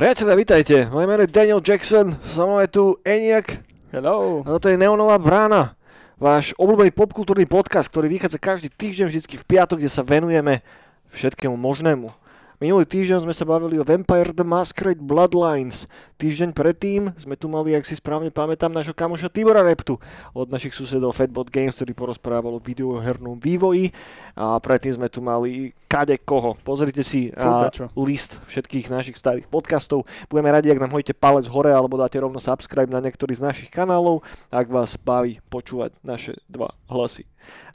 Priatelia, vítajte. Moje meno je Daniel Jackson, so mnou je tu Eniak Hello. a toto je Neonová brána. Váš obľúbený popkultúrny podcast, ktorý vychádza každý týždeň vždycky v piatok, kde sa venujeme všetkému možnému. Minulý týždeň sme sa bavili o Vampire the Masquerade Bloodlines. Týždeň predtým sme tu mali, ak si správne pamätám, nášho kamoša Tibora Reptu od našich susedov Fatbot Games, ktorý porozprával o videohernom vývoji. A predtým sme tu mali kade koho. Pozrite si a, list všetkých našich starých podcastov. Budeme radi, ak nám hojíte palec hore alebo dáte rovno subscribe na niektorý z našich kanálov, ak vás baví počúvať naše dva hlasy.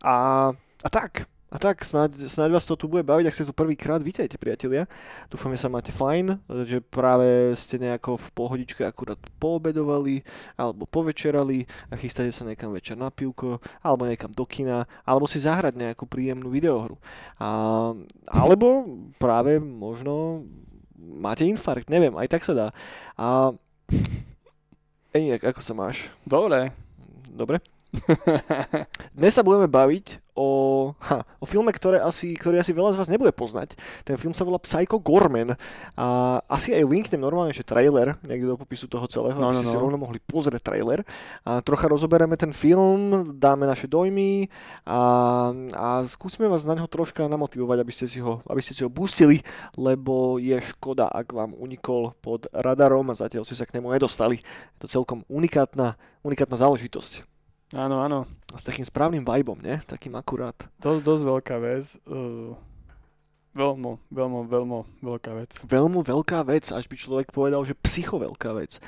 A, a tak, a tak, snáď, snáď vás to tu bude baviť, ak ste tu prvýkrát, vítajte priatelia. Dúfam, že sa máte fajn, že práve ste nejako v pohodičke akurát poobedovali, alebo povečerali a chystáte sa niekam večer na pivko, alebo niekam do kina, alebo si zahrať nejakú príjemnú videohru. A, alebo práve možno máte infarkt, neviem, aj tak sa dá. A Eniak, ako sa máš? Dobre. Dobre? Dnes sa budeme baviť o, ha, o filme, ktoré asi, ktorý asi veľa z vás nebude poznať. Ten film sa volá Psycho Gorman a asi aj linknem normálne, že trailer niekde do popisu toho celého, No, aby no, ste si no. rovno mohli pozrieť trailer. A trocha rozoberieme ten film, dáme naše dojmy a, a skúsime vás na neho troška namotivovať, aby ste si ho, aby ste si ho pustili, lebo je škoda, ak vám unikol pod radarom a zatiaľ ste sa k nemu nedostali. Je to celkom unikátna, unikátna záležitosť. Áno, áno. A s takým správnym vibom, ne? Takým akurát. Dosť, dosť veľká vec. Uh, veľmi, veľmi, veľmi veľká vec. Veľmi veľká vec, až by človek povedal, že psycho veľká vec.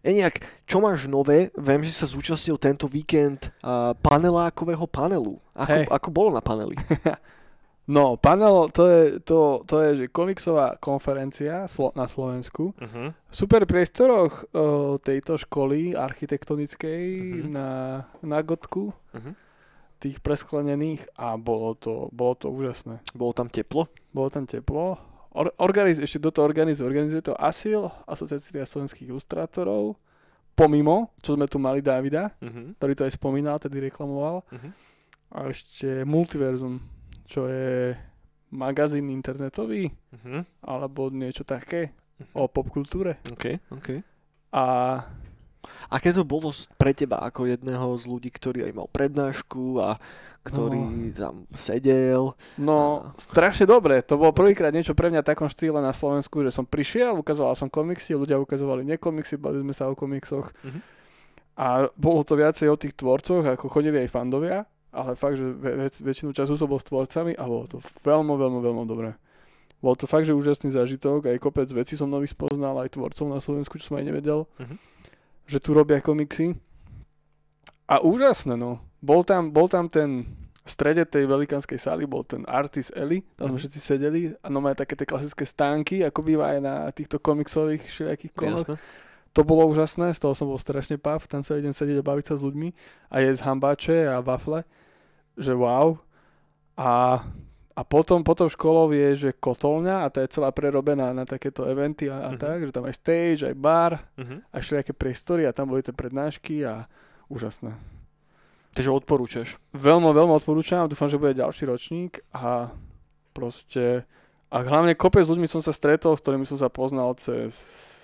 Eniak, čo máš nové? Viem, že sa zúčastnil tento víkend uh, panelákového panelu. Ako, Hej. ako bolo na paneli? No, panel, to je, to, to je že komiksová konferencia slo- na Slovensku. Uh-huh. V super priestoroch uh, tejto školy architektonickej Mhm. na, na Gotku, Uh-huh. tých presklenených a bolo to, bolo to úžasné. Bolo tam teplo? Bolo tam teplo. Or, organiz, ešte do toho organizuje, organizuje to ASIL, Asociácia slovenských ilustrátorov, pomimo, čo sme tu mali Davida, Uh-huh. ktorý to aj spomínal, tedy reklamoval. Mhm. A ešte Multiverzum, čo je magazín internetový, Uh-huh. alebo niečo také o popkultúre. OK, OK. A Aké to bolo pre teba ako jedného z ľudí, ktorý aj mal prednášku a ktorý tam sedel? no, A- strašne dobre. To bolo prvýkrát niečo pre mňa v takom štýle na Slovensku, že som prišiel, ukazoval som komiksy, ľudia ukazovali nekomiksy, bavili sme sa o komiksoch. Mhm. A bolo to viacej o tých tvorcoch, ako chodili aj fandovia, ale fakt, že väč- väčšinu času som bol s tvorcami a bolo to veľmi, veľmi, veľmi dobré. Bol to fakt, že úžasný zážitok, aj kopec vecí som nových spoznal, aj tvorcov na Slovensku, čo som aj nevedel, Mhm. že tu robia komiksy. A úžasné, no. Bol tam, bol tam ten v strede tej velikánskej sály bol ten Artist Ellie, tam sme Mhm. všetci sedeli a no také tie klasické stánky, ako býva aj na týchto komiksových všelijakých konoch. To bolo úžasné, z toho som bol strašne pav, tam celý deň sedieť a baviť sa s ľuďmi a jesť hambáče a wafle, že wow. A, a potom, potom školou je, že kotolňa a tá je celá prerobená na takéto eventy a, a Mhm. tak, že tam aj stage, aj bar, Uh-huh. aj všelijaké priestory a tam boli tie prednášky a úžasné. Takže odporúčaš. Veľmi, veľmi odporúčam, dúfam, že bude ďalší ročník a proste a hlavne kopec s ľuďmi som sa stretol, s ktorými som sa poznal cez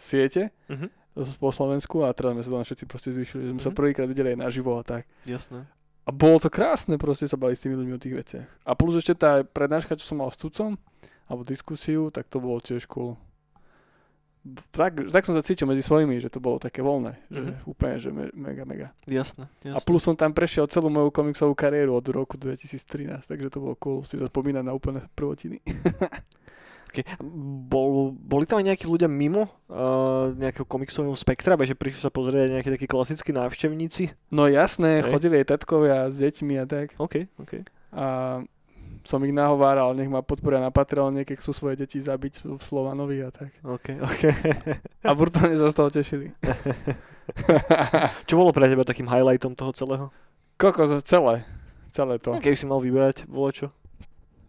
siete Uh-huh. po Slovensku a teraz sme sa tam všetci proste zišli, že sme sa Mhm. prvýkrát videli aj naživo a tak. Jasné. A bolo to krásne proste sa baviť s tými ľuďmi o tých veciach. A plus ešte tá prednáška, čo som mal s Cucom, alebo diskusiu, tak to bolo tiež cool. Tak, tak som sa cítil medzi svojimi, že to bolo také voľné, že Mhm. úplne, že me, mega, mega. Jasné. A jasné. plus som tam prešiel celú moju komiksovú kariéru od roku 2013, takže to bolo cool si zaspomínať na úplne prvotiny. Okay. Bol, boli tam aj nejakí ľudia mimo uh, nejakého komiksového spektra, že prišli sa pozrieť aj nejakí takí klasickí návštevníci? No jasné, Hej. chodili aj tatkovia s deťmi a tak. OK, OK. A som ich nahováral, nech ma podporia na Patreone, keď chcú svoje deti zabiť v Slovanovi a tak. OK, OK. A brutálne sa z toho tešili. Čo bolo pre teba takým highlightom toho celého? Kokos, celé. Celé to. Keby si mal vybrať, bolo čo?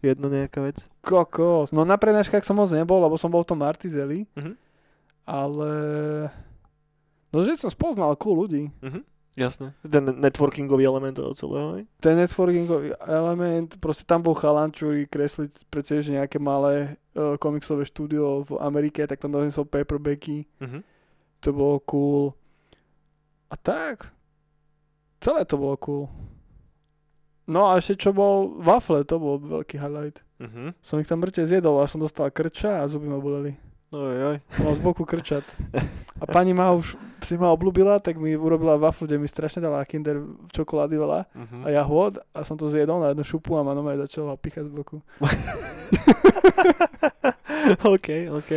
Jedno nejaká vec? Kokos. No na prednáškach som moc nebol, lebo som bol v tom Martizeli, Mhm. ale... No, že som spoznal cool ľudí. Mhm. Jasné. Ten networkingový element toho celého, hej? Ten networkingový element, proste tam bol chalan, ktorý kresliť predsa že nejaké malé uh, komiksové štúdio v Amerike, tak tam donesol paperbacky, Mhm. to bolo cool. A tak, celé to bolo cool. No a ešte čo bol wafle, to bol veľký highlight. Mhm. Som ich tam mŕte zjedol a som dostal krča a zuby ma boleli. Oj, oj. Mal z boku krčat. A pani ma už si ma obľúbila, tak mi urobila waflu, kde mi strašne dala kinder čokolády veľa. Mhm. A ja hod a som to zjedol na jednu šupu a ma normálne začala pichať z boku. OK, OK.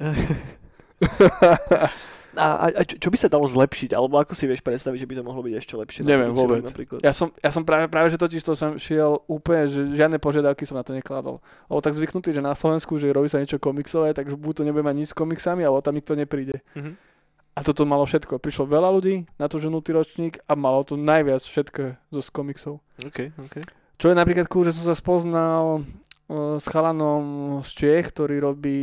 A, a, čo, čo by sa dalo zlepšiť? Alebo ako si vieš predstaviť, že by to mohlo byť ešte lepšie? Neviem vôbec. Napríklad? Ja som, ja som práve, práve, že totiž to som šiel úplne, že žiadne požiadavky som na to nekladol. Lebo tak zvyknutý, že na Slovensku, že robí sa niečo komiksové, takže buď to nebude mať nič s komiksami, alebo tam nikto nepríde. Mhm. A toto malo všetko. Prišlo veľa ľudí na to, že nutý ročník a malo to najviac všetko zo z komiksov. OK, OK. Čo je napríklad cool, že som sa spoznal uh, s chalanom z Čiech, ktorý robí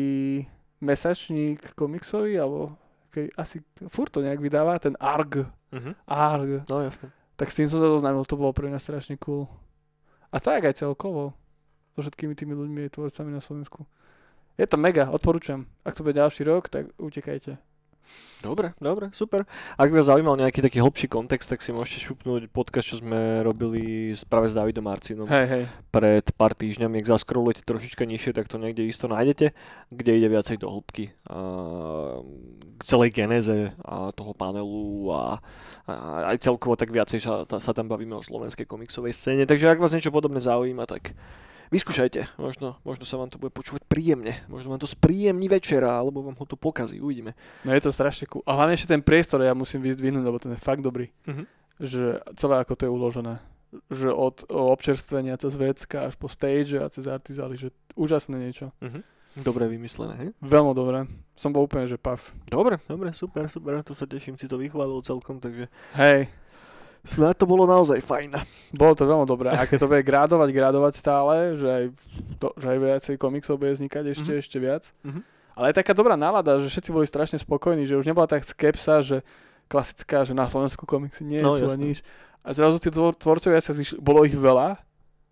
mesačník komiksový, alebo okay, asi furt to nejak vydáva, ten ARG. Mhm. ARG. No jasné. Tak s tým som sa zoznámil, to bolo pre mňa strašne cool. A tak aj celkovo. So všetkými tými ľuďmi a tvorcami na Slovensku. Je to mega, odporúčam. Ak to bude ďalší rok, tak utekajte. Dobre, dobre, super. Ak vás zaujímal nejaký taký hlbší kontext, tak si môžete šupnúť podcast, čo sme robili práve s Davidom Marcinom Hej, hej. pred pár týždňami. Ak zaskrolujete trošička nižšie, tak to niekde isto nájdete, kde ide viacej do hĺbky a k celej genéze a toho panelu a, a aj celkovo tak viacej sa, sa tam bavíme o slovenskej komiksovej scéne. Takže ak vás niečo podobné zaujíma, tak vyskúšajte. Možno, možno sa vám to bude počúvať príjemne. Možno vám to spríjemní večera, alebo vám ho to pokazí. Uvidíme. No je to strašne cool. A hlavne ešte ten priestor ja musím vyzdvihnúť, lebo ten je fakt dobrý. Mhm. Že celé ako to je uložené. Že od občerstvenia cez vecka až po stage a cez artizály, že úžasné niečo. Mhm. Dobre vymyslené, hej? Veľmi dobré. Som bol úplne, že pav. Dobre, dobre, super, super, to sa teším, si to vychválil celkom, takže Hej, snáď to bolo naozaj fajn. bolo to veľmi dobré. A keď to bude gradovať, gradovať stále, že aj, to, že aj viacej komiksov bude vznikať ešte, Mhm. ešte viac. Mhm. Ale je taká dobrá nálada, že všetci boli strašne spokojní, že už nebola tak skepsa, že klasická, že na Slovensku komiksy nie No, sú jasné. nič. A zrazu tí tvor, tvorcovia sa zišli, bolo ich veľa,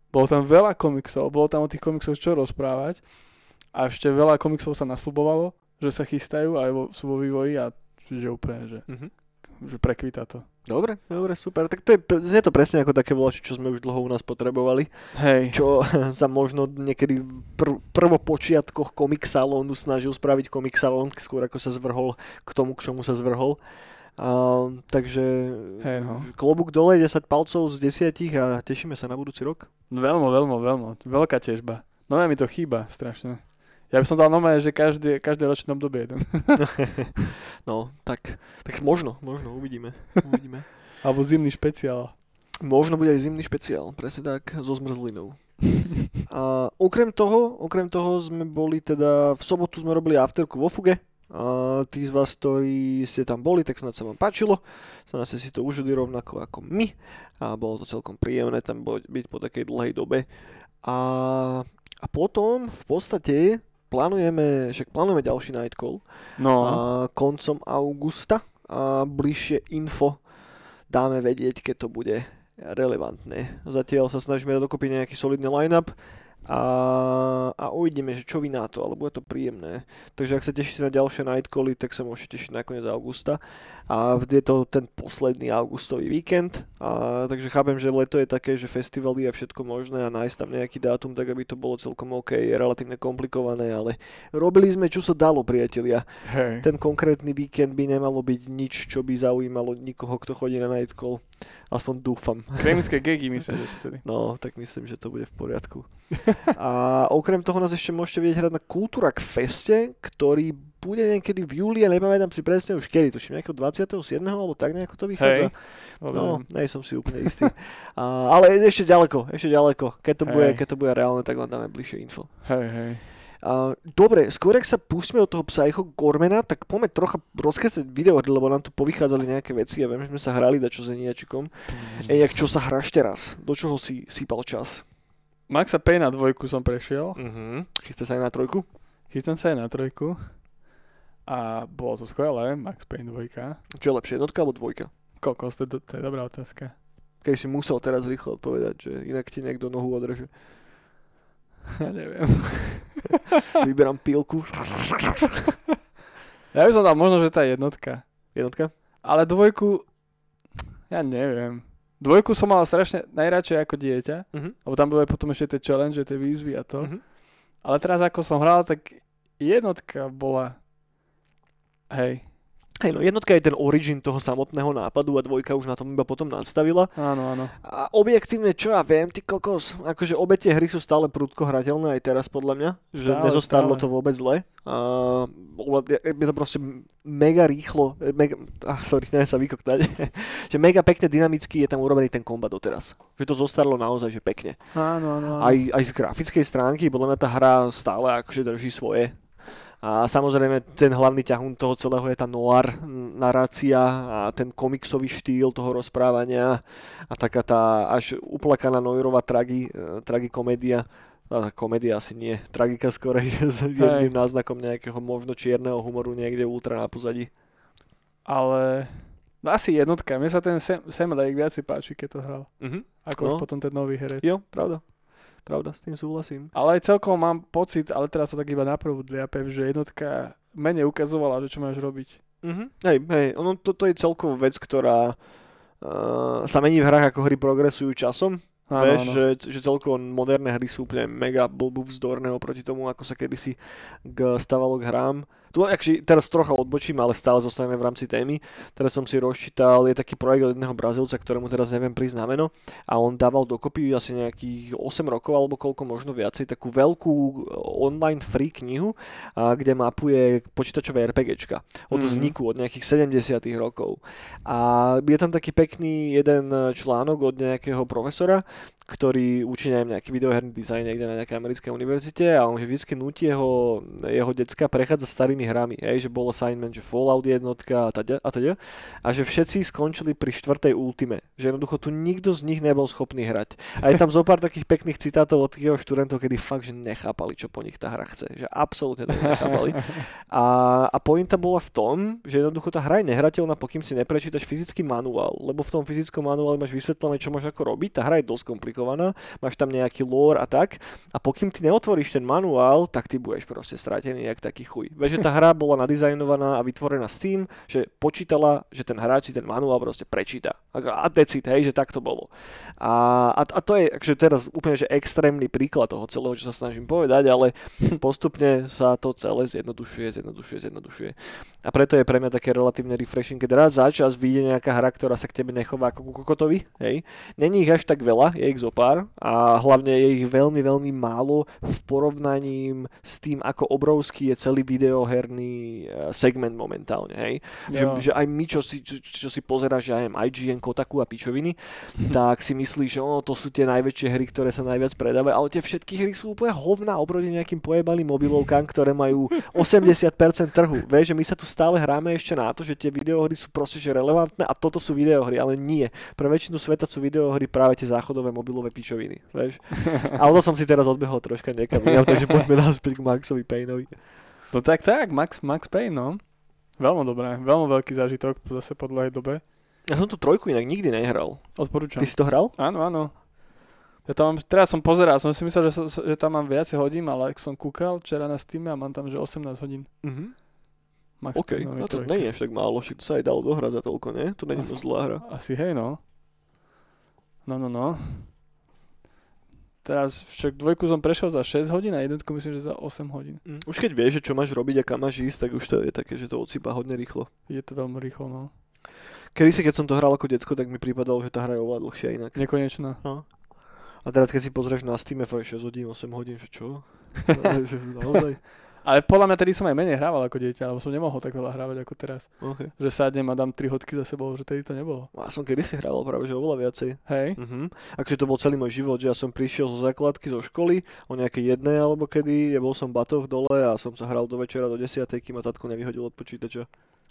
bolo tam veľa komiksov, bolo tam o tých komiksoch čo rozprávať a ešte veľa komiksov sa nasľubovalo, že sa chystajú a sú vo vývoji a že úplne, že, Mhm. Že prekvita to. Dobre, dobre, super. Tak to je, znie to presne ako také volačo, čo sme už dlho u nás potrebovali. Hej, Čo sa možno niekedy v prv, prvopočiatkoch komik salónu snažil spraviť komik salón, skôr ako sa zvrhol k tomu, k čomu sa zvrhol. A, takže Hej, no. klobúk dole, 10 palcov z 10 a tešíme sa na budúci rok. veľmi, veľmi, veľmi, veľká težba. No mi to chýba strašne. Ja by som dal normálne, že každé, každé ročné obdobie jeden. No, tak, tak možno, možno, uvidíme. uvidíme. Alebo zimný špeciál. Možno bude aj zimný špeciál, presne tak, so zmrzlinou. A okrem toho, okrem toho sme boli teda, v sobotu sme robili afterku vo Fuge. A tí z vás, ktorí ste tam boli, tak snad sa vám páčilo. Snad ste si to užili rovnako ako my. A bolo to celkom príjemné tam byť po takej dlhej dobe. A, a potom v podstate plánujeme, však plánujeme ďalší Night Call No, a koncom augusta a bližšie info dáme vedieť, keď to bude relevantné. Zatiaľ sa snažíme dokopy nejaký solidný line-up a uvidíme, že čo vy na to, ale bude to príjemné. Takže ak sa tešíte na ďalšie Nightcally, tak sa môžete tešiť na koniec augusta. A je to ten posledný augustový víkend, a, takže chápem, že leto je také, že festivaly a všetko možné a nájsť tam nejaký dátum, tak aby to bolo celkom OK, je relatívne komplikované, ale robili sme, čo sa dalo, priatelia. hej. Ten konkrétny víkend by nemalo byť nič, čo by zaujímalo nikoho, kto chodí na Nightcall. Aspoň dúfam. Kremické gegy myslím, že si tedy. No, tak myslím, že to bude v poriadku. A okrem toho nás ešte môžete vidieť hrať na Kultúrak Feste, ktorý bude niekedy v júli, a nepamätám si presne už kedy, tuším nejakého 27. alebo tak nejako to vychádza. Hej. No, nej som si úplne istý. A, ale ešte ďaleko, ešte ďaleko. Keď to, bude, Hej. keď to bude reálne, tak vám dáme bližšie info. Hej, hej. A, dobre, skôr ak sa pustíme od toho Psycho Gormana, tak poďme trocha rozkresať videohry, lebo nám tu povychádzali nejaké veci. Ja viem, že sme sa hrali dačo s Eniačikom. Ej, jak čo sa hráš teraz? Do čoho si sypal čas? Maxa Payne na dvojku som prešiel. Mhm. Chystá sa aj na trojku? Chystám sa aj na trojku. A bolo to skvelé, Max Payne dvojka. Čo je lepšie, jednotka alebo dvojka? Kokos, to, to je dobrá otázka. Keď si musel teraz rýchlo odpovedať, že inak ti niekto nohu odreže. Ja neviem. Vyberám pilku. Ja by som dal možno, že tá jednotka. Jednotka? Ale dvojku, ja neviem. Dvojku som mal strašne najradšej ako dieťa, Mhm. lebo tam boli potom ešte tie challenge, tie výzvy a to. Mhm. Ale teraz ako som hral, tak jednotka bola, hej, Hej, no jednotka je ten origin toho samotného nápadu a dvojka už na tom iba potom nadstavila. áno, áno. A objektívne, čo ja viem, ty kokos, akože obe tie hry sú stále prudko hrateľné aj teraz podľa mňa, že Stále, nezostárlo stále. to vôbec zle. A je to proste mega rýchlo, e, mega, ah, sorry, neviem sa vykoktať, že mega pekne dynamicky je tam urobený ten kombat doteraz. Že to zostarlo naozaj, že pekne. Áno, áno, áno. Aj, aj z grafickej stránky, podľa mňa tá hra stále akože drží svoje. A samozrejme ten hlavný ťahún toho celého je tá noir narácia a ten komiksový štýl toho rozprávania a taká tá až uplakaná noirová tragi, eh, tragikomédia. Komédia asi nie, tragika skorej s jedným náznakom nejakého možno čierneho humoru niekde ultra na pozadí. Ale no asi jednotka. Mne sa ten Sam, Sam Lake viac páči, keď to hral. Mhm. Ako No. potom ten nový herec. Jo, pravda. Pravda, s tým súhlasím. Ale celkom mám pocit, ale teraz to tak iba naprvu dliapem, že jednotka menej ukazovala, že čo máš robiť. Mhm. Hej, hej, ono, toto je celkovo vec, ktorá uh, sa mení v hrách, ako hry progresujú časom. Áno, Vieš, áno. že, že celkovo moderné hry sú úplne mega blbú vzdorné oproti tomu, ako sa kedysi k, stávalo k hrám. Tu akži, teraz trocha odbočím, ale stále zostaneme v rámci témy. Teraz som si rozčítal, je taký projekt od jedného Brazílca, ktorému teraz neviem prísť na meno a on dával dokopy asi nejakých 8 rokov alebo koľko možno viacej takú veľkú online free knihu, a, kde mapuje počítačové RPGčka od Mhm. vzniku, od nejakých 70 rokov. A je tam taký pekný jeden článok od nejakého profesora, ktorý učí neviem, nejaký videoherný dizajn niekde na nejakej americkej univerzite a on že vždycky nutí jeho, jeho decka prechádza starými hrami, hej, že bol assignment, že Fallout jednotka a teda, a teda a že všetci skončili pri štvrtej ultime, že jednoducho tu nikto z nich nebol schopný hrať. A je tam zo pár takých pekných citátov od jeho študentov, kedy fakt, že nechápali, čo po nich tá hra chce, že absolútne to nechápali. A, a pointa bola v tom, že jednoducho tá hra je nehrateľná, pokým si neprečítaš fyzický manuál, lebo v tom fyzickom manuáli máš vysvetlené, čo máš ako robiť, tá hra je dosť komplikovaná, máš tam nejaký lore a tak, a pokým ty neotvoríš ten manuál, tak ty budeš proste stratený jak taký chuj. Vieš, že tá hra bola nadizajnovaná a vytvorená s tým, že počítala, že ten hráč si ten manuál proste prečíta. A, decid, hej, že tak to bolo. A, a, a to je akože teraz úplne že extrémny príklad toho celého, čo sa snažím povedať, ale postupne sa to celé zjednodušuje, zjednodušuje, zjednodušuje. A preto je pre mňa také relatívne refreshing, keď raz za čas vyjde nejaká hra, ktorá sa k tebe nechová ako ku kokotovi, hej. Není ich až tak veľa, je ich zo pár a hlavne je ich veľmi, veľmi málo v porovnaní s tým, ako obrovský je celý videoherný eh, segment momentálne, hej. Že, Jo. že aj my, čo si, čo, čo si pozeráš, ja neviem, IGN, Kotaku a pičoviny, tak si myslíš, že oh, to sú tie najväčšie hry, ktoré sa najviac predávajú, ale tie všetky hry sú úplne hovná oproti nejakým pojebalým mobilovkám, ktoré majú 80% trhu. Vieš, že my sa tu stále hráme ešte na to, že tie videohry sú proste že relevantné a toto sú videohry, ale nie. Pre väčšinu sveta sú videohry práve tie záchodové mobilové pičoviny. Vieš? Ale to som si teraz odbehol troška niekam inám, takže poďme naspäť k Maxovi Payneovi. No tak tak, Max, Max Payne, no. Veľmi dobré, veľmi veľký zážitok zase po dlhej dobe. Ja som tú trojku inak nikdy nehral. Odporúčam. Ty si to hral? Áno, áno. Ja tam, mám- teraz som pozeral, som si myslel, že, že tam mám viacej hodín, ale ak som kúkal včera na Steam a mám tam, že 18 hodín. Mhm. Max OK, Payneovej no to nie je tak málo, však to sa aj dalo dohrať za toľko, nie? To není dosť zlá hra. Asi hej, no. No, no, no. Teraz však dvojku som prešiel za 6 hodín a jednotku myslím, že za 8 hodín. Mm. Už keď vieš, že čo máš robiť a kam máš ísť, tak už to je také, že to odsýpa hodne rýchlo. Je to veľmi rýchlo, no. Kedy si, keď som to hral ako decko, tak mi pripadalo, že tá hra je oveľa dlhšia inak. Nekonečná. A teraz keď si pozrieš na Steam, fakt 6 hodín, 8 hodín, že čo? Že Naozaj? Ale podľa mňa tedy som aj menej hrával ako dieťa, lebo som nemohol tak veľa hrávať ako teraz. Okay. Že sadnem a dám 3 hodky za sebou, že tedy to nebolo. A som kedy si hral práve, že oveľa viacej. Hej? Mhm. Akože to bol celý môj život, že ja som prišiel zo základky, zo školy, o nejakej jednej alebo kedy, ja bol som batoh dole a som sa hral do večera do 10, kým ma tatko nevyhodil od počítača.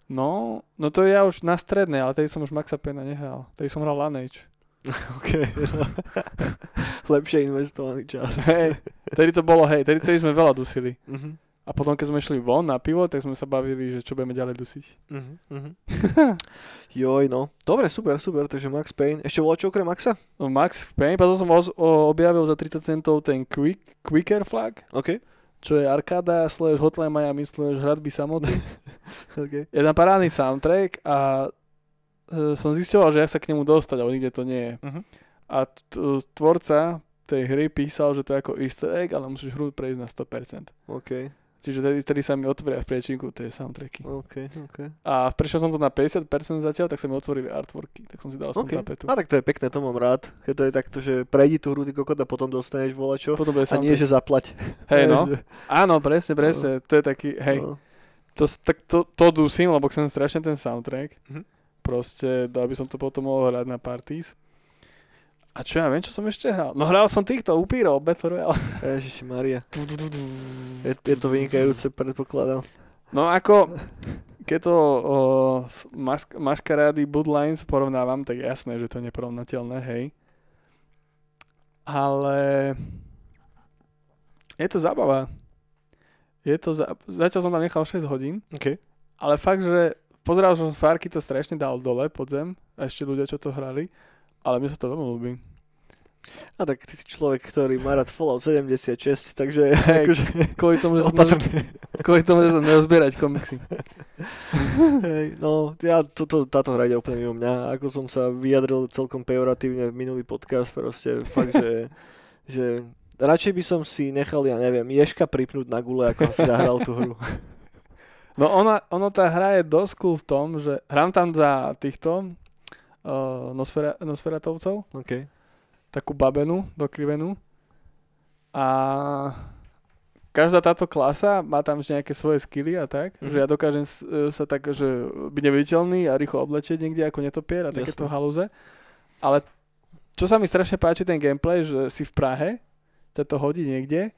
No, no to ja už na strednej, ale tedy som už Maxa Payne nehral. Tedy som hral Lineage. OK. Lepšie investovaný čas. Hej, tedy to bolo, hej, tedy, tedy sme veľa dusili. Mhm. A potom, keď sme šli von na pivo, tak sme sa bavili, že čo budeme ďalej dusiť. Mhm, mhm. Joj, no. Dobre, super, super, takže Max Payne. Ešte bolo čo okrem Maxa? No, Max Payne, potom som oz- o- objavil za 30 centov ten quick, Quicker Flag, OK. čo je arkáda slash Hotline Miami slash hradby samoty. OK. je tam parádny soundtrack a e, som zisťoval, že jak sa k nemu dostať, ale nikde to nie je. Mhm. A t- tvorca tej hry písal, že to je ako easter egg, ale musíš hru prejsť na 100%. OK. Čiže tedy, tedy sa mi otvoria v priečinku tie soundtracky. OK, OK. A prešiel som to na 50% zatiaľ, tak sa mi otvorili artworky, tak som si dal aspoň OK. tapetu. A tak to je pekné, to mám rád. Keď to je takto, že prejdi tú hru, ty kokot a potom dostaneš volačo. Potom A nie, soundtrack. že zaplať. Hej, no. Áno, presne, presne. To je taký, hej, No. to, tak to, to dusím, lebo chcem strašne ten soundtrack. Mhm. Proste, aby som to potom mohol hrať na parties. A čo ja viem, čo som ešte hral? No hral som týchto upírov, Battle Royale. Ježiši Maria. Je, je to vynikajúce, predpokladám. No ako, keď to o, mas- maškarády Bloodlines porovnávam, tak jasné, že to je neporovnateľné, hej. Ale je to zábava. Je to za... Zatiaľ som tam nechal 6 hodín, OK. ale fakt, že pozeral som Farky to strašne dal dole pod zem a ešte ľudia, čo to hrali, ale mne sa to veľmi ľúbi. A tak ty si človek, ktorý má rád Fallout 76, takže Hej, akože Kvôli tomu, že sa, kvôli tomu, že sa neozbierať komiksy. Hej, no, ja, toto, táto hra ide úplne mimo mňa. Ako som sa vyjadril celkom pejoratívne v minulý podcast, proste fakt, že, že radšej by som si nechal, ja neviem, Ješka pripnúť na gule, ako si zahral tú hru. No ona, ono tá hra je dosť cool v tom, že hrám tam za týchto uh, nosfera, nosferatovcov, OK. takú babenu dokrivenú a každá táto klasa má tam nejaké svoje skily a tak, Mhm. že ja dokážem e, sa tak, že byť neviditeľný a rýchlo oblečieť niekde ako netopier a takéto halúze. Ale čo sa mi strašne páči ten gameplay, že si v Prahe, ťa to hodí niekde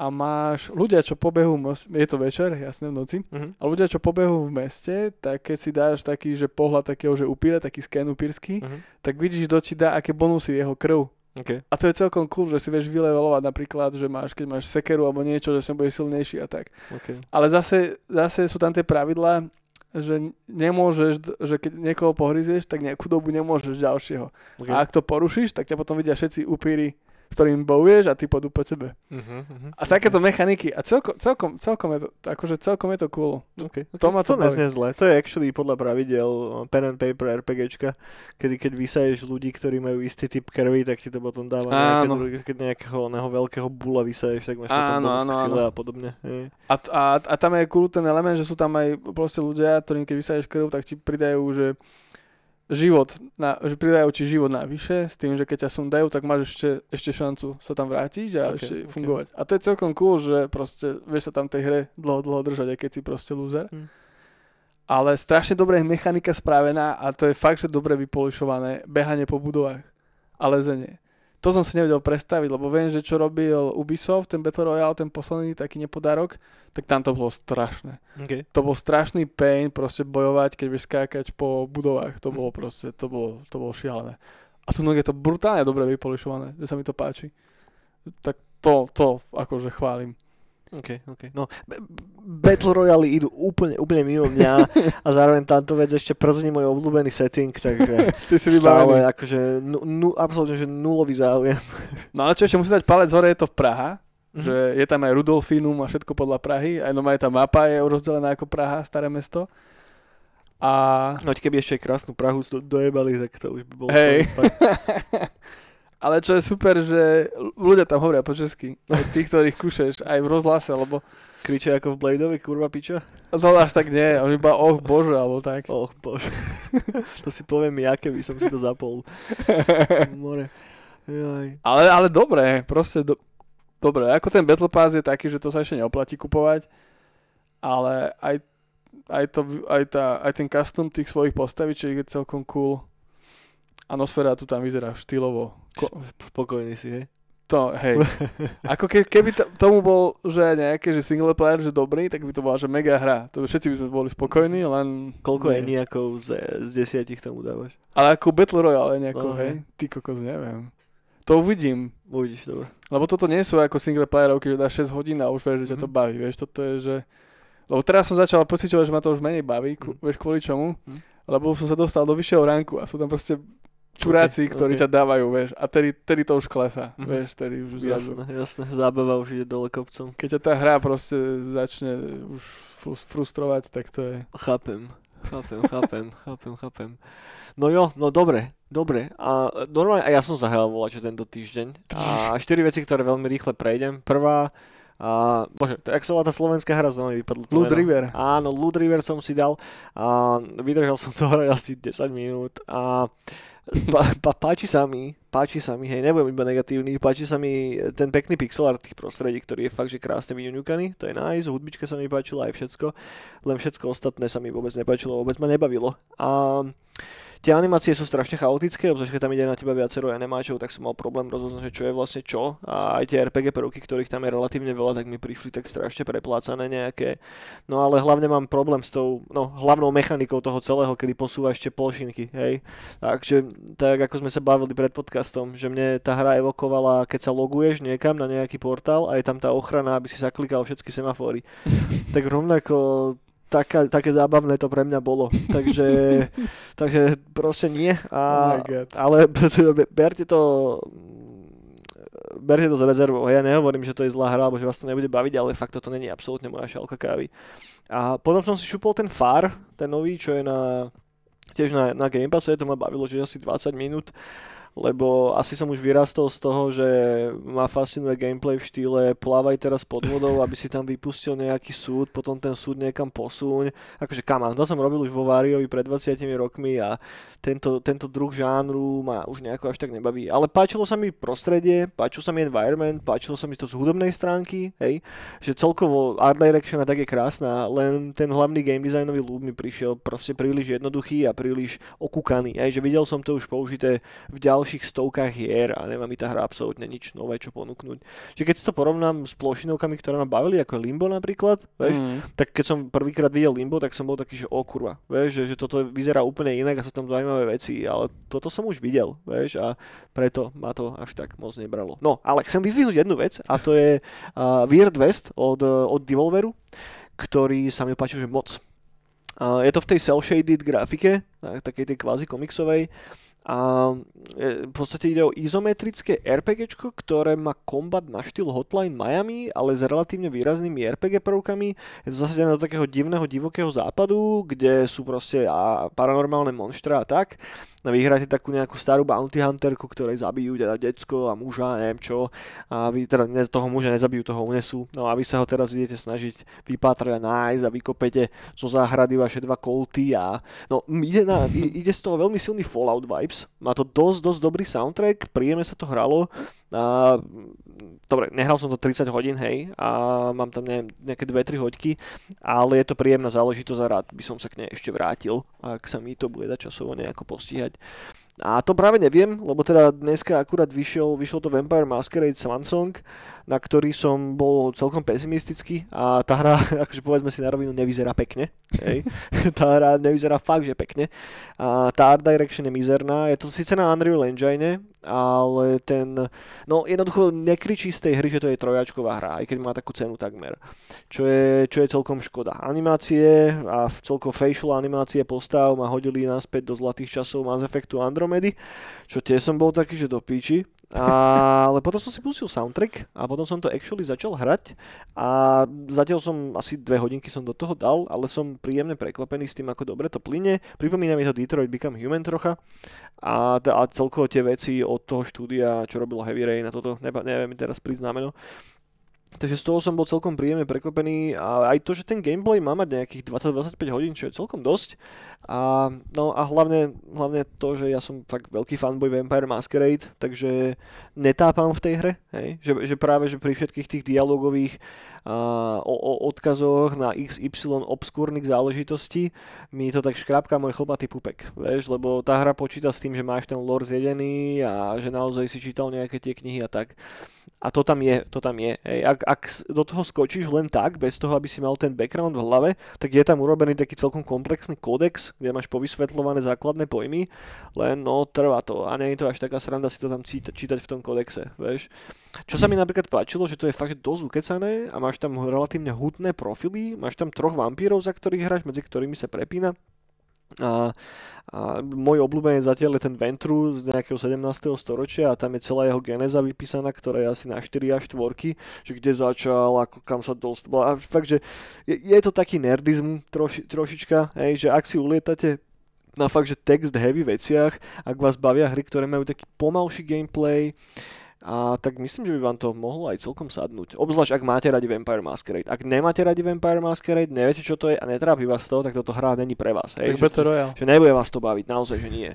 a máš ľudia, čo pobehu, je to večer, jasné v noci, Mhm. a ľudia, čo pobehu v meste, tak keď si dáš taký, že pohľad takého, že upíra, taký sken upírsky, Mhm. tak vidíš, kto ti dá aké bonusy jeho krv. OK. A to je celkom cool, že si vieš vylevelovať napríklad, že máš, keď máš sekeru alebo niečo, že som bude silnejší a tak. OK. Ale zase, zase sú tam tie pravidlá, že nemôžeš, že keď niekoho pohryzieš, tak nejakú dobu nemôžeš ďalšieho. okay. A ak to porušíš, tak ťa potom vidia všetci upíry, s ktorým bojuješ a ty pôjdu po tebe. Uh-huh, uh-huh. A takéto mechaniky. A celkom, celkom, celkom, je to, akože celkom je to cool. Okay, okay. To ma to to zle. To je actually podľa pravidel uh, pen and paper RPGčka, kedy keď vysaješ ľudí, ktorí majú istý typ krvi, tak ti to potom dáva nejaké Áno. druhy, keď nejakého oného veľkého bula vysaješ, tak máš potom Áno, k áno, sile áno. a podobne. A, a, a tam je cool ten element, že sú tam aj proste ľudia, ktorým keď vysaješ krv, tak ti pridajú, že život, na, že pridajú ti život navyše, s tým, že keď ťa sundajú, tak máš ešte, ešte šancu sa tam vrátiť a Ok, ešte ok. fungovať. A to je celkom cool, že proste vieš sa tam tej hre dlho, dlho držať, aj keď si proste loser. Hm. Ale strašne dobrá je mechanika spravená a to je fakt, že dobre vypolišované behanie po budovách a lezenie. To som si nevedel predstaviť, lebo viem, že čo robil Ubisoft, ten Battle Royale, ten posledný taký nepodarok, tak tam to bolo strašné. Okay. To bol strašný pain proste bojovať, keď vieš skákať po budovách. To bolo proste, to bolo, to bolo šialené. A tu je to brutálne dobre vypolišované, že sa mi to páči. Tak to, to akože chválim. OK, OK. No, Battle Royale idú úplne, úplne mimo mňa a zároveň táto vec ešte przní môj obľúbený setting, takže Ty si stále akože nu, nu, absolútne, že nulový záujem. No ale čo ešte musí dať palec hore, je to Praha. Mhm. Že je tam aj Rudolfinum a všetko podľa Prahy. Aj no aj tá mapa je rozdelená ako Praha, staré mesto. A No keby ešte krásnu Prahu do, dojebali, tak to už by bolo Hej. Ale čo je super, že ľudia tam hovoria po česky. Aj tí, ktorých kúšeš, aj v rozhlase, lebo Kričia ako v Bladeovi, kurva piča. to až tak nie. On iba, oh bože, alebo tak. Oh, bože. to si poviem ja, keby som si to zapol. More. Jaj. Ale, ale dobré, proste do, dobré. Ako ten Battle Pass je taký, že to sa ešte neoplatí kupovať, ale aj, aj, to, aj, tá, aj ten custom tých svojich postavičiek je celkom cool. A Nosfera tu tam vyzerá štýlovo. Ko, Spokojný si, hej? to, hej. Ako ke, keby to, tomu bol, že nejaké, že single player, že dobrý, tak by to bola, že mega hra. To by všetci by sme boli spokojní, len... Koľko nie. eniakov z, z desiatich tomu dávaš? Ale ako Battle Royale nejakou, No, hej? Ty kokos, neviem. To uvidím. Uvidíš, dobre. Lebo toto nie sú ako single playerovky, že dáš 6 hodín a už vieš, že ťa to Mhm. baví. Vieš, toto je, že... Lebo teraz som začal pociťovať, že ma to už menej baví, Mhm. vieš kvôli čomu? Mhm. Lebo som sa dostal do vyššieho ránku a sú tam proste čuráci, ktorí ok. ťa dávajú, vieš. A tedy, tedy to už klesá, Mhm. vieš, tedy už. Jasné, jasné. Zábava už ide dole kopcom. Keď ťa tá hra proste začne už frus- frustrovať, tak to je... Chápem. Chápem, chápem, chápem, chápem. No jo, no dobre, dobre. A normálne, a ja som zahral volače tento týždeň. A štyri veci, ktoré veľmi rýchle prejdem. Prvá, a, bože, to, jak sa volá tá slovenská hra, znova mi vypadlo Blood. River. Áno, Loot River som si dal a vydržal som to hrať asi 10 minút a pá, pá, páči sa mi, páči sa mi, hej, nebudem iba negatívny, páči sa mi ten pekný pixel art tých prostredí, ktorý je fakt, že krásne vyňuňukaný, to je nice, hudbička sa mi páčila aj všetko, len všetko ostatné sa mi vôbec nepáčilo, vôbec ma nebavilo. A Tie animácie sú strašne chaotické, pretože keď tam ide na teba viacero animáčov, tak som mal problém rozhodnúť, že čo je vlastne čo. A aj tie RPG prvky, ktorých tam je relatívne veľa, tak mi prišli tak strašne preplácané nejaké. No ale hlavne mám problém s tou no, hlavnou mechanikou toho celého, kedy posúvaš tie plošinky, hej. Takže tak ako sme sa bavili pred podcastom, že mne tá hra evokovala, keď sa loguješ niekam na nejaký portál a je tam tá ochrana, aby si zaklikal všetky semafóry. tak rovnako taká, také zábavné to pre mňa bolo. Takže, takže proste nie. Oh A, God. ale berte to berte to s rezervou. Ja nehovorím, že to je zlá hra, alebo že vás to nebude baviť, ale fakt toto není absolútne moja šálka kávy. A potom som si šupol ten FAR, ten nový, čo je na, tiež na, na Game Passe, to ma bavilo, že asi 20 minút lebo asi som už vyrastol z toho, že ma fascinuje gameplay v štýle plávaj teraz pod vodou, aby si tam vypustil nejaký súd, potom ten súd niekam posúň. Akože kam, to som robil už vo Variovi pred 20 rokmi a tento, tento druh žánru ma už nejako až tak nebaví. Ale páčilo sa mi prostredie, páčil sa mi environment, páčilo sa mi to z hudobnej stránky, hej, že celkovo art direction a tak je krásna, len ten hlavný game designový loop mi prišiel proste príliš jednoduchý a príliš okúkaný, hej, že videl som to už použité v ďalších stovkách hier a nemá mi tá hra absolútne nič nové, čo ponúknuť. Čiže keď si to porovnám s plošinovkami, ktoré ma bavili, ako je Limbo napríklad, vieš, Mm. tak keď som prvýkrát videl Limbo, tak som bol taký, že o kurva, vieš, že, že toto vyzerá úplne inak a sú tam zaujímavé veci, ale toto som už videl, vieš, a preto ma to až tak moc nebralo. No, ale chcem vyzvihnúť jednu vec a to je uh, Weird West od, od Devolveru, ktorý sa mi páčil, že moc. Uh, je to v tej cel-shaded grafike, tak- takej tej kvázi komiksovej, a e, v podstate ide o izometrické RPGčko, ktoré má kombat na štýl Hotline Miami, ale s relatívne výraznými RPG prvkami. Je to zasadené do takého divného divokého západu, kde sú proste paranormálne monštra a tak. A vy takú nejakú starú bounty hunterku, ktorej zabijú teda decko a muža, neviem čo. A vy teda toho muža nezabijú, toho unesú. No a vy sa ho teraz idete snažiť vypátrať a nájsť a vykopete zo záhrady vaše dva kolty a no ide, na, ide z toho veľmi silný Fallout vibes. Má to dosť, dosť dobrý soundtrack, príjemne sa to hralo. A, dobre, nehral som to 30 hodín, hej, a mám tam neviem, nejaké 2-3 hoďky, ale je to príjemná záležitosť a rád by som sa k nej ešte vrátil, ak sa mi to bude dať časovo nejako postíhať. A to práve neviem, lebo teda dneska akurát vyšiel, vyšiel to Vampire Masquerade Swansong, na ktorý som bol celkom pesimistický a tá hra, akože povedzme si na rovinu, nevyzerá pekne. Hej. tá hra nevyzerá fakt, že pekne. A tá art direction je mizerná, je to síce na Unreal Engine, ale ten, no jednoducho nekričí z tej hry, že to je trojačková hra, aj keď má takú cenu takmer. Čo je, čo je celkom škoda. Animácie a celkovo facial animácie postav ma hodili naspäť do zlatých časov Mass Effectu Andromedy, čo tiež som bol taký, že do píči. Ale potom som si pustil soundtrack a potom som to actually začal hrať a zatiaľ som asi dve hodinky som do toho dal, ale som príjemne prekvapený s tým, ako dobre to plyne. Pripomína mi to Detroit Become Human trocha a, a celkovo tie veci od toho štúdia, čo robilo Heavy Rain a toto, neviem teraz priznameno. Takže z toho som bol celkom príjemne prekvapený a aj to, že ten gameplay má mať nejakých 20-25 hodín, čo je celkom dosť. A, no a hlavne, hlavne to, že ja som fakt veľký fanboy Vampire Masquerade, takže netápam v tej hre, hej? Že, že práve že pri všetkých tých dialogových a, o, o odkazoch na XY obskúrnych záležitostí mi to tak škrápka môj chlpatý pupek, vieš, lebo tá hra počíta s tým, že máš ten lore zjedený a že naozaj si čítal nejaké tie knihy a tak. A to tam je, to tam je. Hej. Ak, ak do toho skočíš len tak, bez toho, aby si mal ten background v hlave, tak je tam urobený taký celkom komplexný kódex, kde máš povysvetľované základné pojmy, len no trvá to. A nie je to až taká sranda si to tam čítať, čítať v tom kódexe, vieš. Čo sa mi napríklad páčilo, že to je fakt dosť ukecané a máš tam relatívne hutné profily, máš tam troch vampírov, za ktorých hráš, medzi ktorými sa prepína. A, a môj obľúbenec zatiaľ je ten Ventru z nejakého 17. storočia a tam je celá jeho genéza vypísaná, ktorá je asi na 4 a 4, že kde začal, ako kam sa dostal. A fakt, že je, je to taký nerdizm troši, trošička, hej, že ak si ulietate na fakt, že text heavy veciach, ak vás bavia hry, ktoré majú taký pomalší gameplay, a tak myslím, že by vám to mohlo aj celkom sadnúť. Obzvlášť ak máte radi Vampire Masquerade. Ak nemáte radi Vampire Masquerade, neviete čo to je a netrápi vás to, tak toto hra není pre vás. Hej? Tak Battle Royale. že nebude vás to baviť, naozaj, že nie.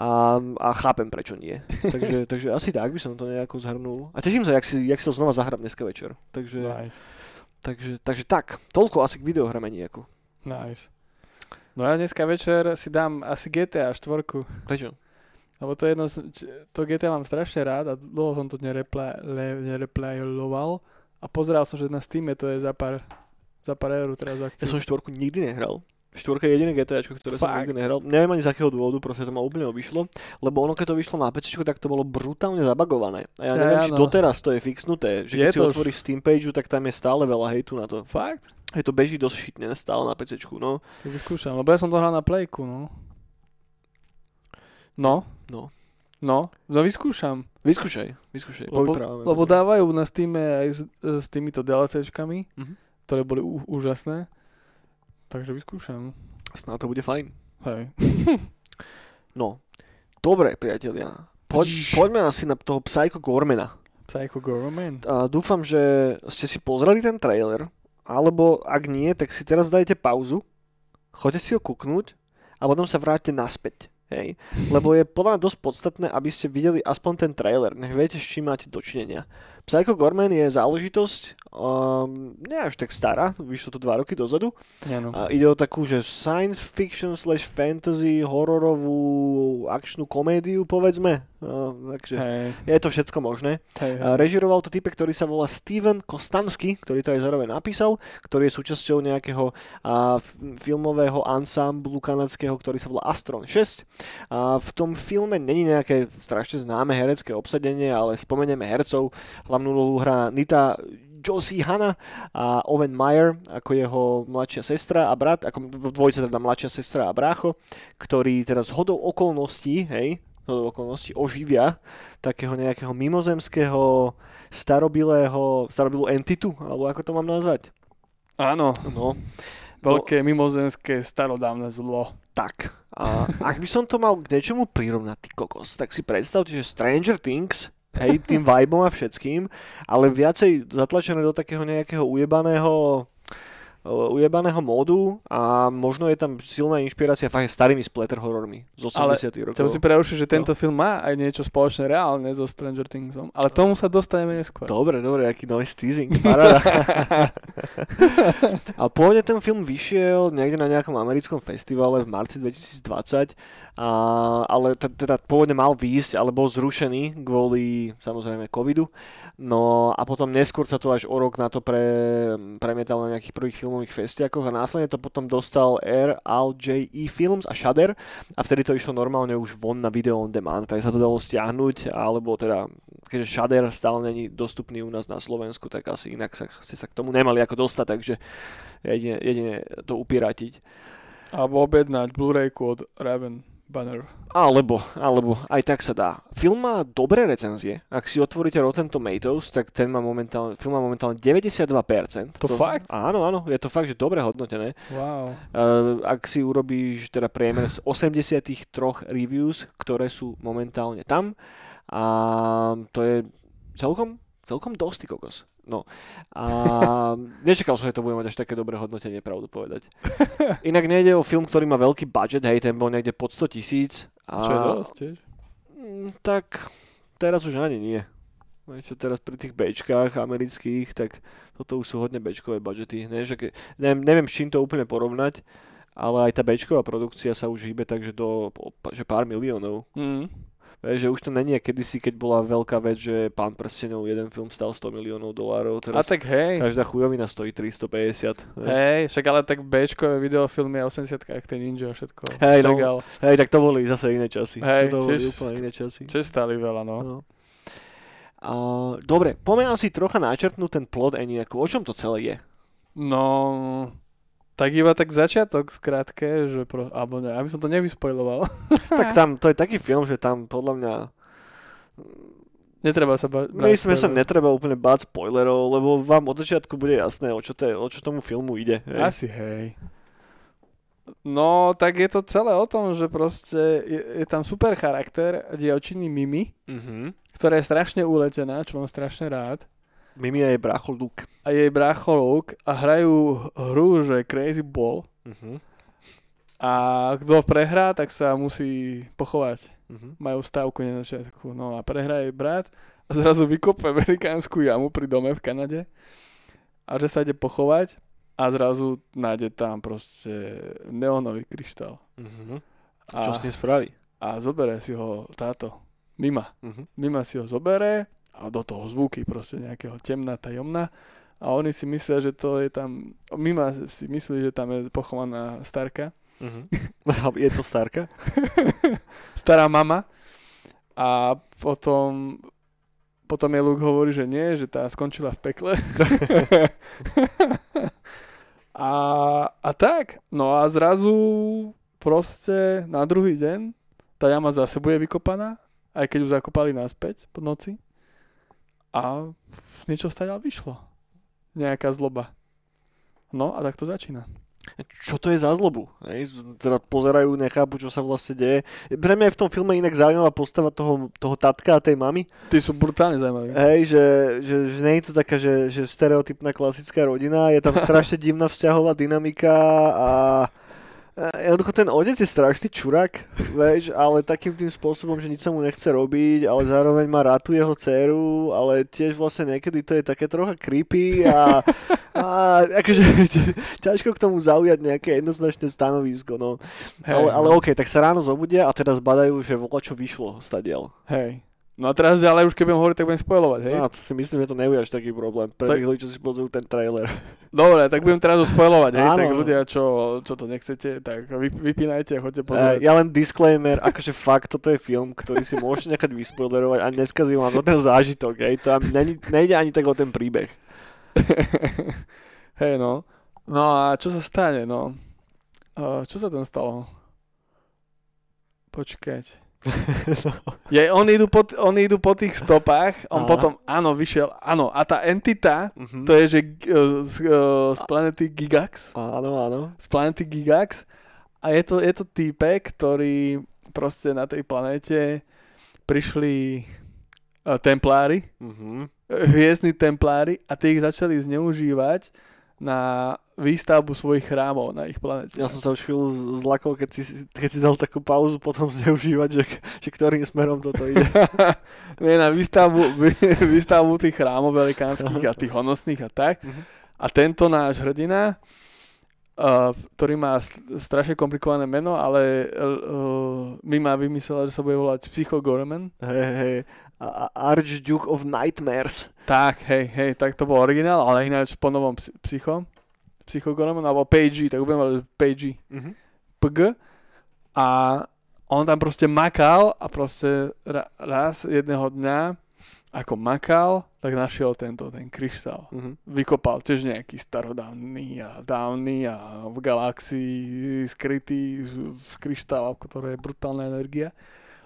A, a chápem, prečo nie. takže, takže asi tak by som to nejako zhrnul. A teším sa, jak si, jak si to znova zahrám dneska večer. Takže, Nice. takže, takže tak, toľko asi k videohrame nejako. Nice. No ja dneska večer si dám asi GTA 4. Prečo? Lebo to je jedno, to GTA mám strašne rád a dlho som to nerepla, le, nereplayoval a pozeral som, že na Steam to je za pár, za pár eur teraz Ja akcií. som štvorku nikdy nehral. Štvorka je jediné GTAčko, ktoré som Fakt? nikdy nehral. Neviem ani z akého dôvodu, proste to ma úplne obišlo. Lebo ono, keď to vyšlo na PC, tak to bolo brutálne zabagované. A ja Ja, neviem, či áno. doteraz to je fixnuté. Že Je keď si otvoríš Steam page, tak tam je stále veľa hejtu na to. Fakt? Je to beží dosť šitne stále na PC. No. Tak vyskúšam, lebo ja som to hral na Playku, no. No? No. No, no vyskúšam. Vyskúšaj, vyskúšaj. Lebo, lebo dávajú na Steam aj s, s týmito DLCčkami, Mhm. ktoré boli ú, úžasné. Takže vyskúšam. Snáď to bude fajn. Hej. No, dobre, priatelia. Poď, poďme asi na toho Psycho Gormana. Psycho Government. A dúfam, že ste si pozreli ten trailer, alebo ak nie, tak si teraz dajte pauzu, choďte si ho kúknúť a potom sa vráťte naspäť. Hej. Lebo je podľa mňa dosť podstatné, aby ste videli aspoň ten trailer, nech viete, s čím máte dočinenia. Psycho Gorman je záležitosť, um, nie až tak stará, vyšlo to dva roky dozadu. No. A ide o takú, že science fiction slash fantasy, hororovú akčnú komédiu, povedzme. Uh, takže Hej, je to všetko možné. hej. A režiroval to type, ktorý sa volá Steven Kostansky, ktorý to aj zároveň napísal, ktorý je súčasťou nejakého a, filmového ansámblu kanadského, ktorý sa volá Astron 6. A v tom filme není nejaké strašne známe herecké obsadenie, ale spomenieme hercov. Hlavnú úlohu hrá Nita Josie Hanna a Owen Meyer ako jeho mladšia sestra a brat, ako v dvojice teda mladšia sestra a brácho, ktorí teraz hodou okolností, hej, hodou okolností oživia takého nejakého mimozemského starobilého, starobilú entitu, alebo ako to mám nazvať. Áno, No, veľké mimozemské starodávne zlo. tak. A ak by som to mal k niečomu prirovnať, ty kokos, tak si predstavte, že Stranger Things, hej, tým vibeom a všetkým, ale viacej zatlačené do takého nejakého ujebaného ujebaného módu a možno je tam silná inšpirácia fakt starými splatter horormi z 80 Ale rokov. Chcem si prerušiť, že tento film má aj niečo spoločné reálne so Stranger Thingsom, ale tomu sa dostaneme neskôr. Dobre, dobre, aký noise teasing, paráda. a pôvodne ten film vyšiel niekde na nejakom americkom festivale v marci 2020, a, ale teda pôvodne mal výjsť, ale bol zrušený kvôli samozrejme covidu. No a potom neskôr sa to až o rok na to pre, premietalo na nejakých prvých filmových festiakoch a následne to potom dostal RLJE Films a Shudder a vtedy to išlo normálne už von na video on demand, tak sa to dalo stiahnuť, alebo teda keďže Shudder stále není dostupný u nás na Slovensku, tak asi inak sa, ste sa k tomu nemali ako dostať, takže jedine, jedine to upiratiť. Alebo objednať Blu-rayku od Raven Banner. Alebo, alebo aj tak sa dá. Film má dobré recenzie. Ak si otvoríte Rotten Tomatoes, tak ten má momentálne, film má momentálne 92%. To fakt? Áno, áno, je to fakt, že dobre hodnotené. Wow. Uh, ak si urobíš teda priemer z 83 reviews, ktoré sú momentálne tam, a to je celkom, celkom dosť, kokos. No. A nečakal som, že to bude mať až také dobré hodnotenie, pravdu povedať. Inak nejde o film, ktorý má veľký budget, hej, ten bol niekde pod 100 tisíc. A... Čo je dosť tiež. Mm, Tak teraz už ani nie. Čo teraz pri tých Bčkách amerických, tak toto už sú hodne Bčkové budžety. Ne, že ke, neviem, neviem, s čím to úplne porovnať, ale aj tá Bčková produkcia sa už hýbe takže do že pár miliónov. Mm. Vieš, že už to není kedysi, keď bola veľká vec, že Pán prstenov, jeden film stal 100 miliónov dolárov, A teraz tak hej, každá chujovina stojí 350. Vieš. hej, však ale tak Bčkové videofilmy a 80 jak ten Ninja a všetko. Hej, no. Hej, tak to boli zase iné časy. Hej, to boli tiež- úplne iné časy. Čo stali veľa, no. No. A, dobre, poďme asi trocha načrtnúť ten plot Eniaku. O čom to celé je? No, tak iba tak začiatok skrátke, že pro, alebo ne, aby som to nevyspoiloval. tak tam, to je taký film, že tam podľa mňa Netreba sa ba- my sme sa spoilerovať. netreba úplne báť spoilerov, lebo vám od začiatku bude jasné, o čo, te, o čo tomu filmu ide. hej. Asi hej. No, tak je to celé o tom, že proste je, je tam super charakter, dievčiny Mimi, Mhm. ktorá je strašne uletená, čo mám strašne rád. Mimi a jej brácho Luke. A jej brácho Luke a hrajú hru, že Crazy Ball. Mhm. A kto prehrá, tak sa musí pochovať. Mhm. Majú stávku na začiatku. No a prehrá jej brat a zrazu vykope amerikánsku jamu pri dome v Kanade a že sa ide pochovať a zrazu nájde tam proste neonový kryštál. Mhm. A, Čo s tým spraví? a zobere si ho táto Mima. Mhm. Mima si ho zobere a do toho zvuky proste nejakého temná, tajomná a oni si myslia, že to je tam, Mima si myslí, že tam je pochovaná starka, Mhm. je to starka? stará mama a potom potom je Luke hovorí, že nie, že tá skončila v pekle. a, a tak, no a zrazu proste na druhý deň tá jama zase bude vykopaná, aj keď ju zakopali naspäť po noci. A niečo stať vyšlo. Nejaká zloba. No a tak to začína. Čo to je za zlobu? Hej, teda pozerajú, nechápu, čo sa vlastne deje. Pre mňa je v tom filme inak zaujímavá postava toho, toho tatka a tej mamy. Tí sú brutálne zaujímaví. Hej, že, že, že nie je to taká, že, že stereotypná klasická rodina, je tam strašne divná vzťahová dynamika a jednoducho ten otec je strašný čurák, vieš, ale takým tým spôsobom, že nič sa mu nechce robiť, ale zároveň má rád tú jeho dceru, ale tiež vlastne niekedy to je také trocha creepy a, a akože ťažko k tomu zaujať nejaké jednoznačné stanovisko, no. Hej, ale, ale no. OK, tak sa ráno zobudia a teraz badajú, že voľa čo vyšlo stadiel. Hej. No a teraz, ale už keď budem hovoriť, tak budem spojovať, hej? No, to si myslím, že to nebude až taký problém pre Tak- tých ľudí, čo si pozrú ten trailer. Dobre, tak budem teraz spojovať, hej? Áno. Tak ľudia, čo, čo to nechcete, tak vy, vypínajte a choďte Uh, pozrieť. ja len disclaimer, akože fakt, toto je film, ktorý si môžete nechať vyspoilerovať a neskazí vám to ten zážitok, hej, to není, nejde ani tak o ten príbeh. hej, no. No a čo sa stane, no? Uh, čo sa tam stalo? Počkať. Je, oni, idú po, oni idú po tých stopách, on Aha. potom, áno, vyšiel, áno, a tá entita, Mhm. to je, že uh, z, uh, z planety Gigax, Áno, áno. z planety Gigax a je to, je to týpek, ktorý proste na tej planéte prišli uh, templári, Mhm. hviezdni templári a tí ich začali zneužívať na výstavbu svojich chrámov na ich planete. Ja som sa už chvíľu zlakol, keď si, keď si dal takú pauzu potom zneužívať, že, že ktorým smerom toto ide. Nie, na výstavbu, vý- výstavbu tých chrámov velikánskych a tých honosných a tak. Mhm. A tento náš hrdina, uh, ktorý má st- strašne komplikované meno, ale uh, my má vymyslela, že sa bude volať Psycho Gorman. Hej, hej. Archduke of Nightmares. Tak, hej, hej, tak to bol originál, ale ináč po novom psy- Psycho. Psycho Gorman, alebo PG, tak budem volať PG. Mhm. PG. A on tam proste makal a proste ra- raz jedného dňa ako makal, tak našiel tento, ten kryštál. Mhm. Vykopal tiež nejaký starodávny a dávny a v galaxii skrytý z, z kryštála, ktoré je brutálna energia.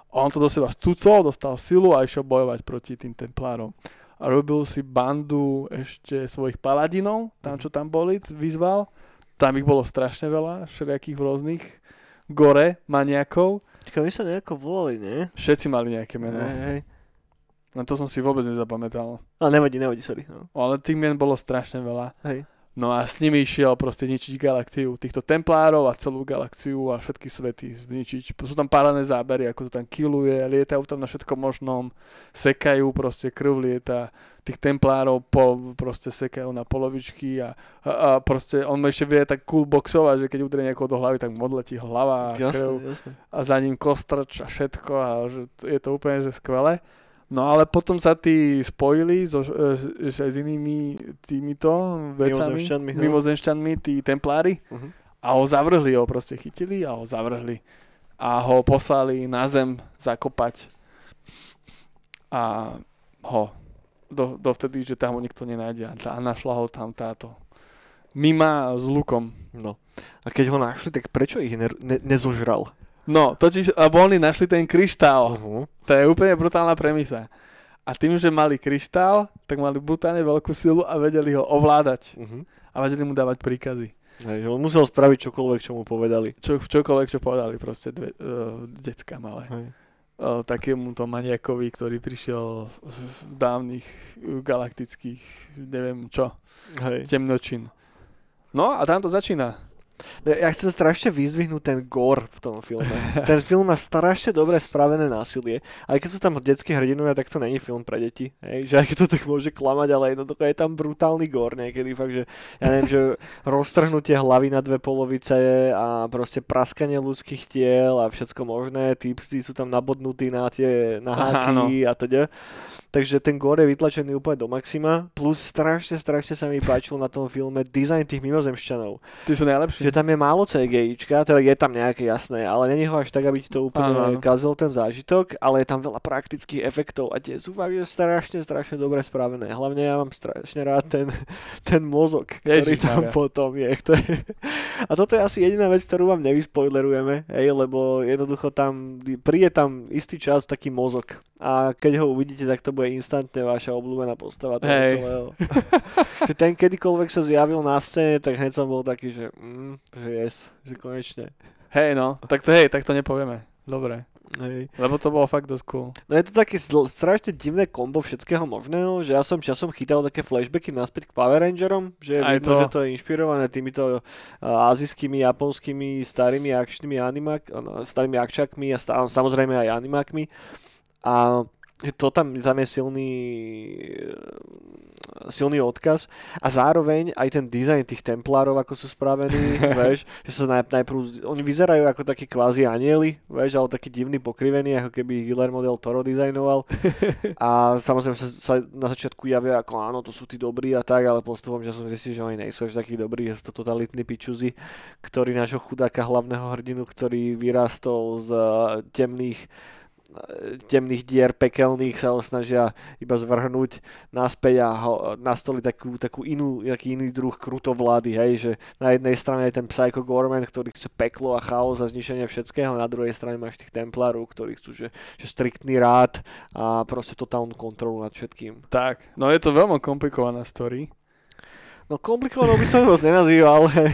A on to do seba stúcol, dostal silu a išiel bojovať proti tým templárom. A robil si bandu ešte svojich paladinov, tam čo tam boli, vyzval. Tam ich bolo strašne veľa, všelijakých rôznych gore, maniakov. Čakaj, oni sa nejako volali, nie? Všetci mali nejaké meno. Hej, hej. No to som si vôbec nezapamätal. Ale nevadí, nevadí, sorry. No. Ale tých mien bolo strašne veľa. Hej. No a s nimi išiel proste ničiť galaktiu týchto templárov a celú galakciu a všetky svety zničiť. Sú tam parádne zábery, ako to tam kiluje, lietajú tam na všetkom možnom, sekajú, proste krv lieta, tých templárov po, proste sekajú na polovičky a, a, a proste on ešte vie tak cool boxovať, že keď udrie niekoho do hlavy, tak mu odletí hlava a Jasné, krv jasné. a za ním kostrč a všetko a že je to úplne že skvelé. No ale potom sa tí spojili so, e, aj s inými týmito vecami, Mimozemšťanmi, no. mimozemšťanmi, tí templári Mhm. a ho zavrhli, ho proste chytili a ho zavrhli a ho poslali na zem zakopať a ho do, dovtedy, že tam ho nikto nenájde a našla ho tam táto Mima s lukom. No. A keď ho našli, tak prečo ich ne, ne, nezožral? No, totiž, lebo oni našli ten kryštál. Uh-huh. To je úplne brutálna premisa. A tým, že mali kryštál, tak mali brutálne veľkú silu a vedeli ho ovládať. Uh-huh. A vedeli mu dávať príkazy. Hej, on musel spraviť čokoľvek, čo mu povedali. Čo, čokoľvek, čo povedali proste dve, uh, decka malé. Hej. Uh, takému to maniakovi, ktorý prišiel z dávnych uh, galaktických, neviem čo, Hej. temnočín. No a tam to začína. No, Ja chcem strašne vyzvihnúť ten gore v tom filme. Ten film má strašne dobre spravené násilie. Aj keď sú tam detskí hrdinovia, tak to není film pre deti. Hej? Že aj keď to tak môže klamať, ale jednoducho je tam brutálny gore niekedy. Fakt, že ja neviem, že roztrhnutie hlavy na dve polovice a proste praskanie ľudských tiel a všetko možné. Týpci sú tam nabodnutí na tie naháky a teda. Takže ten gore je vytlačený úplne do maxima. Plus strašne, strašne sa mi páčil na tom filme dizajn tých mimozemšťanov Tí sú najlepší. Že tam je málo CGIčka, teda je tam nejaké jasné, ale není ho až tak, aby ti to úplne áno. kazil ten zážitok, ale je tam veľa praktických efektov a tie sú fakt, že strašne, strašne dobre spravené. Hlavne ja mám strašne rád ten, ten mozog, ktorý tam Ježišmaria. potom je. To je. A toto je asi jediná vec, ktorú vám nevyspoilerujeme, hej, lebo jednoducho tam príde tam istý čas taký mozog a keď ho uvidíte, tak to bude instantne vaša obľúbená postava toho Hej. celého. ten kedykoľvek sa zjavil na scéne, tak hneď som bol taký, že, mm, že yes, že konečne. Hej no, tak to hej, tak to nepovieme. Dobre. Hej. Lebo to bolo fakt dosť cool. No je to také sl- strašne divné kombo všetkého možného, že ja som časom chytal také flashbacky naspäť k Power Rangerom, že Aj vidno, to. že to je inšpirované týmito uh, azijskými, japonskými starými akčnými animák, no, starými akčakmi a stá- samozrejme aj animákmi. A to tam, tam je silný, eh, silný odkaz. A zároveň aj ten dizajn tých templárov, ako sú spravení, vieš, že sa naj, najprv, oni vyzerajú ako takí kvázi anieli, vieš, ale taký divný pokrivený, ako keby Guillermo del Toro dizajnoval. A samozrejme sa, sa na začiatku javia ako áno, to sú tí dobrí a tak, ale postupom že som zistil, že oni nejsú až takí dobrí, že sú to totalitní pičuzi, ktorý nášho chudáka hlavného hrdinu, ktorý vyrastol z eh, temných temných dier pekelných sa ho snažia iba zvrhnúť naspäť a ho, nastoliť takú, takú inú, taký iný druh krutovlády, hej, že na jednej strane je ten Psycho Gorman, ktorý chce peklo a chaos a zničenie všetkého, na druhej strane máš tých templárov, ktorí chcú, že, že striktný rád a proste totálnu kontrolu nad všetkým. Tak, no je to veľmi komplikovaná story. No komplikovanou by som ho nenazýval, ale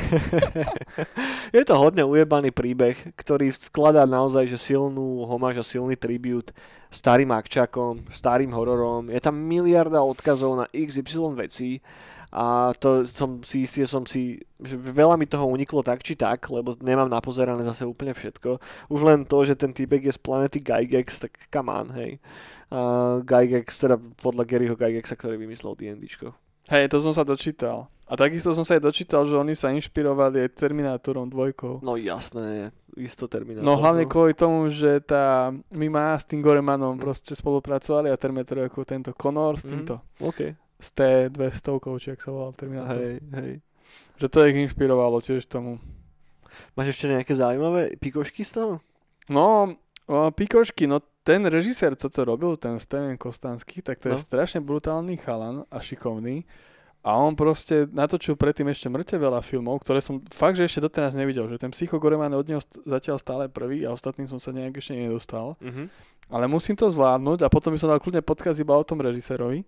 je to hodne ujebaný príbeh, ktorý skladá naozaj že silnú homáž a silný tribut starým akčakom, starým hororom. Je tam miliarda odkazov na XY vecí a to som si istý, som si, že veľa mi toho uniklo tak či tak, lebo nemám napozerané zase úplne všetko. Už len to, že ten týpek je z planety Gygax, tak come on, hej. Uh, Gygax, teda podľa Garyho Gygaxa, ktorý vymyslel D&Dčko. Hej, to som sa dočítal. A takisto som sa aj dočítal, že oni sa inšpirovali aj Terminátorom dvojkou. No jasné, isto Terminator. No hlavne kvôli tomu, že tá Mima s tým Goremanom proste spolupracovali a Terminator ako tento Connor s Mhm. týmto. OK. Z T200, či ak sa volal Terminator. Hej, hej. Že to ich inšpirovalo tiež tomu. Máš ešte nejaké zaujímavé pikošky z toho? No, o, Pikošky, no ten režisér, co to robil, ten Steven Kostanský, tak to je No. strašne brutálny chalan a šikovný. A on proste natočil predtým ešte mŕte veľa filmov, ktoré som fakt, že ešte doteraz nevidel. Že ten Psycho Goreman od neho st- zatiaľ stále prvý a ostatným som sa nejak ešte nedostal. Mhm. Ale musím to zvládnuť a potom by som dal kľudne podkaz iba o tom režisérovi.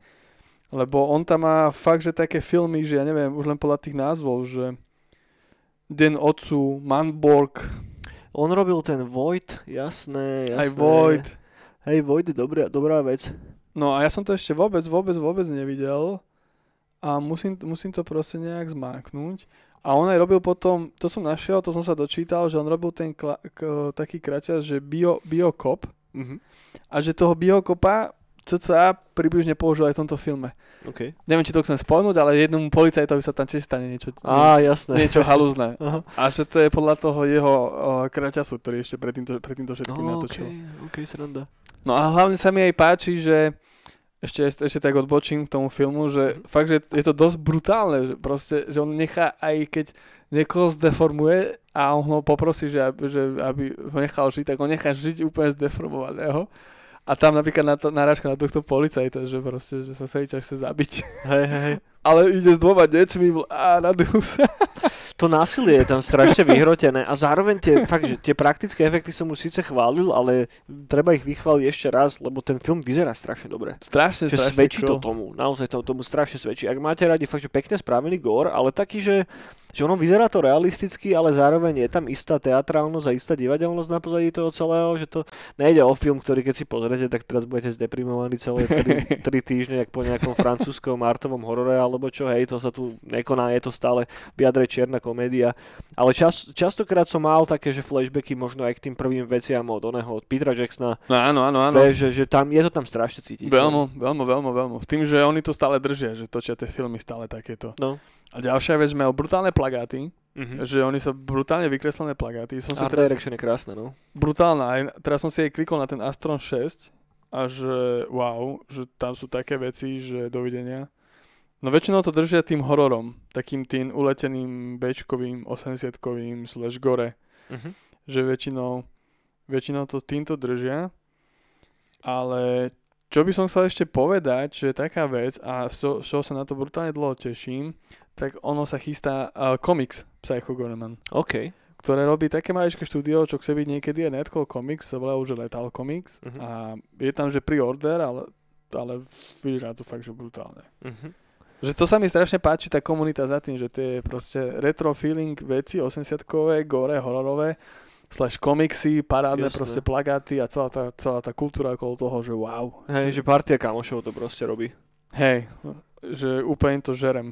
Lebo on tam má fakt, že také filmy, že ja neviem, už len podľa tých názvov, že Den Otcu, Manborg, On robil ten Void, jasné, jasné. aj Void. Hej, Void je dobrá, dobrá vec. No a ja som to ešte vôbec, vôbec, vôbec nevidel. a musím, musím to proste nejak zmáknúť. A on aj robil potom, to som našiel, to som sa dočítal, že on robil ten kla, k, taký kraťas, že bio, biokop Mhm. a že toho biokopa cca približne použil aj v tomto filme. OK. Neviem, či to chcem spomenúť, ale jednomu policajtovi sa tam tiež stane niečo, Á, jasné. niečo halúzne. Aha. A že to je podľa toho jeho uh, kraťasu, ktorý ešte pred týmto, pred týmto všetkým No, natočil. OK, OK, sranda. No a hlavne sa mi aj páči, že ešte, ešte tak odbočím k tomu filmu, že Mhm. fakt, že je to dosť brutálne, že proste, že on nechá aj keď niekoho zdeformuje a on ho poprosí, že, aby- že aby ho nechal žiť, tak on nechá žiť úplne zdeformovaného. A tam napríklad na to, narážka na tohto policajta, že proste, že sa Sejča chce zabiť. Hej, hej. Ale ide s dvoma deťmi a nadú sa. To násilie je tam strašne vyhrotené a zároveň tie, fakt, že tie praktické efekty som mu síce chválil, ale treba ich vychváliť ešte raz, lebo ten film vyzerá strašne dobre. Strašne, Že strašne svedčí to cool. tomu, naozaj to tomu strašne svedčí. Ak máte radi fakt, že pekne spravený gore, ale taký, že, že ono vyzerá to realisticky, ale zároveň je tam istá teatrálnosť a istá divadelnosť na pozadí toho celého, že to nejde o film, ktorý keď si pozriete, tak teraz budete zdeprimovaní celé 3, týždne, jak po nejakom francúzskom artovom horore, alebo čo, hej, to sa tu nekoná, je to stále v jadre čierna komédia. Ale čas, častokrát som mal také, že flashbacky možno aj k tým prvým veciam od oného, od Petra Jacksona, No áno, áno, áno. Vieš, že, že tam, je to tam strašne cítiť. Veľmi, veľmi, veľmi, veľmi. S tým, že oni to stále držia, že točia tie filmy stále takéto. No. A ďalšia vec, majú brutálne plagáty, Mhm. že oni sú brutálne vykreslené plagáty. Som si Art teraz, Direction je krásne, no. brutálna, aj, teraz som si aj klikol na ten Astron 6 a že wow, že tam sú také veci, že dovidenia. No väčšinou to držia tým hororom, takým tým uleteným bečkovým, 80-kovým slash gore, Mhm. že väčšinou, väčšinou to týmto držia, ale čo by som chcel ešte povedať, že je taká vec a z čoho sa na to brutálne dlho teším, tak ono sa chystá uh, komiks Psycho Gorman, OK. ktoré robí také maličké štúdio, čo chce byť niekedy aj Netcall Comics, sa volá už Letal Comics Mhm. a je tam, že pre-order, ale, ale vyzerá to fakt, že brutálne. Mhm. Že to sa mi strašne páči, tá komunita za tým, že tie proste retro feeling veci, 80-kové, gore, hororové, slash komiksy, parádne Jasné. proste plagáty a celá tá, celá tá kultúra okolo toho, že wow. Hej, že partia kamošov to proste robí. Hej, že úplne to žerem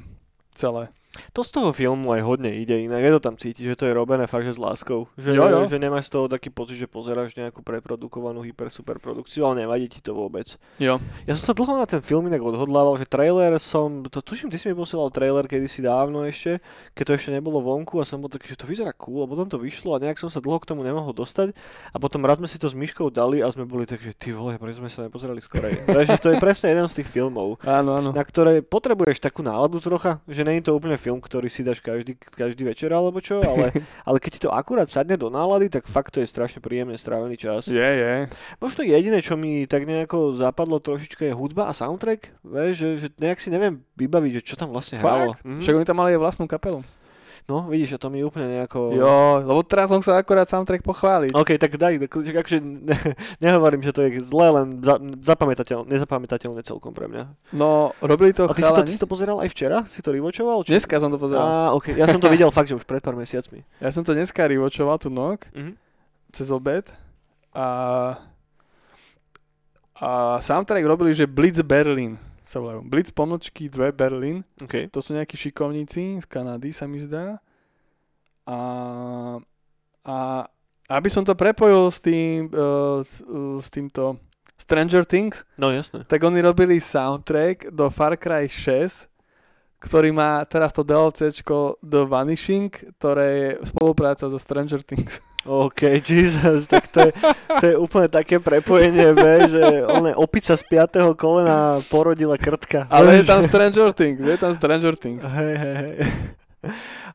celé. To z toho filmu aj hodne ide inak, je to tam cítiť, že to je robené fakt, že s láskou. Že, Jo, jo. že nemáš z toho taký pocit, že pozeráš nejakú preprodukovanú hyper super produkciu, ale nevadí ti to vôbec. Jo. Ja som sa dlho na ten film inak odhodlával, že trailer som, to tuším, ty si mi posielal trailer kedysi dávno ešte, keď to ešte nebolo vonku a som bol taký, že to vyzerá cool a potom to vyšlo a nejak som sa dlho k tomu nemohol dostať a potom raz sme si to s Myškou dali a sme boli tak, že ty vole, prečo sme sa nepozerali skorej. Takže to je presne jeden z tých filmov, Áno, áno. na ktoré potrebuješ takú náladu trocha, že nie je to úplne film, ktorý si dáš každý, každý večer alebo čo, ale, ale keď ti to akurát sadne do nálady, tak fakt to je strašne príjemne strávený čas. Je, je. Možno jediné, čo mi tak nejako zapadlo trošička je hudba a soundtrack, vieš, že, že nejak si neviem vybaviť, že čo tam vlastne hralo. Fakt? Mhm. Však oni tam mali aj vlastnú kapelu. No, vidíš, to mi úplne nejako... Jo, lebo teraz som sa akorát soundtrack pochváliť. OK, tak daj, akože ne, nehovorím, že to je zlé, len za, zapamätateľ, nezapamätateľné celkom pre mňa. No, robili to A ty si to, ty si to pozeral aj včera? Si to rewatchoval? Či... Dneska som to pozeral. Á, OK, ja som to videl fakt, že už pred pár mesiacmi. Ja som to dneska rewatchoval tu nok Mhm. cez obed a a soundtrack robili, že Blitz Berlin sa volajú. Blitz pomlčky 2 Berlin. OK. To sú nejakí šikovníci z Kanady, sa mi zdá. A, a aby som to prepojil s tým, uh, s, uh, s týmto Stranger Things, No jasné. tak oni robili soundtrack do Far Cry 6, ktorý má teraz to DLCčko The Vanishing, ktoré je spolupráca so Stranger Things. OK, Jesus, tak to je, to je úplne také prepojenie, be, že ona opica z piatého kolena porodila krtka. Ale je tam Stranger Things, je tam Stranger Things. Hej, hej, hej.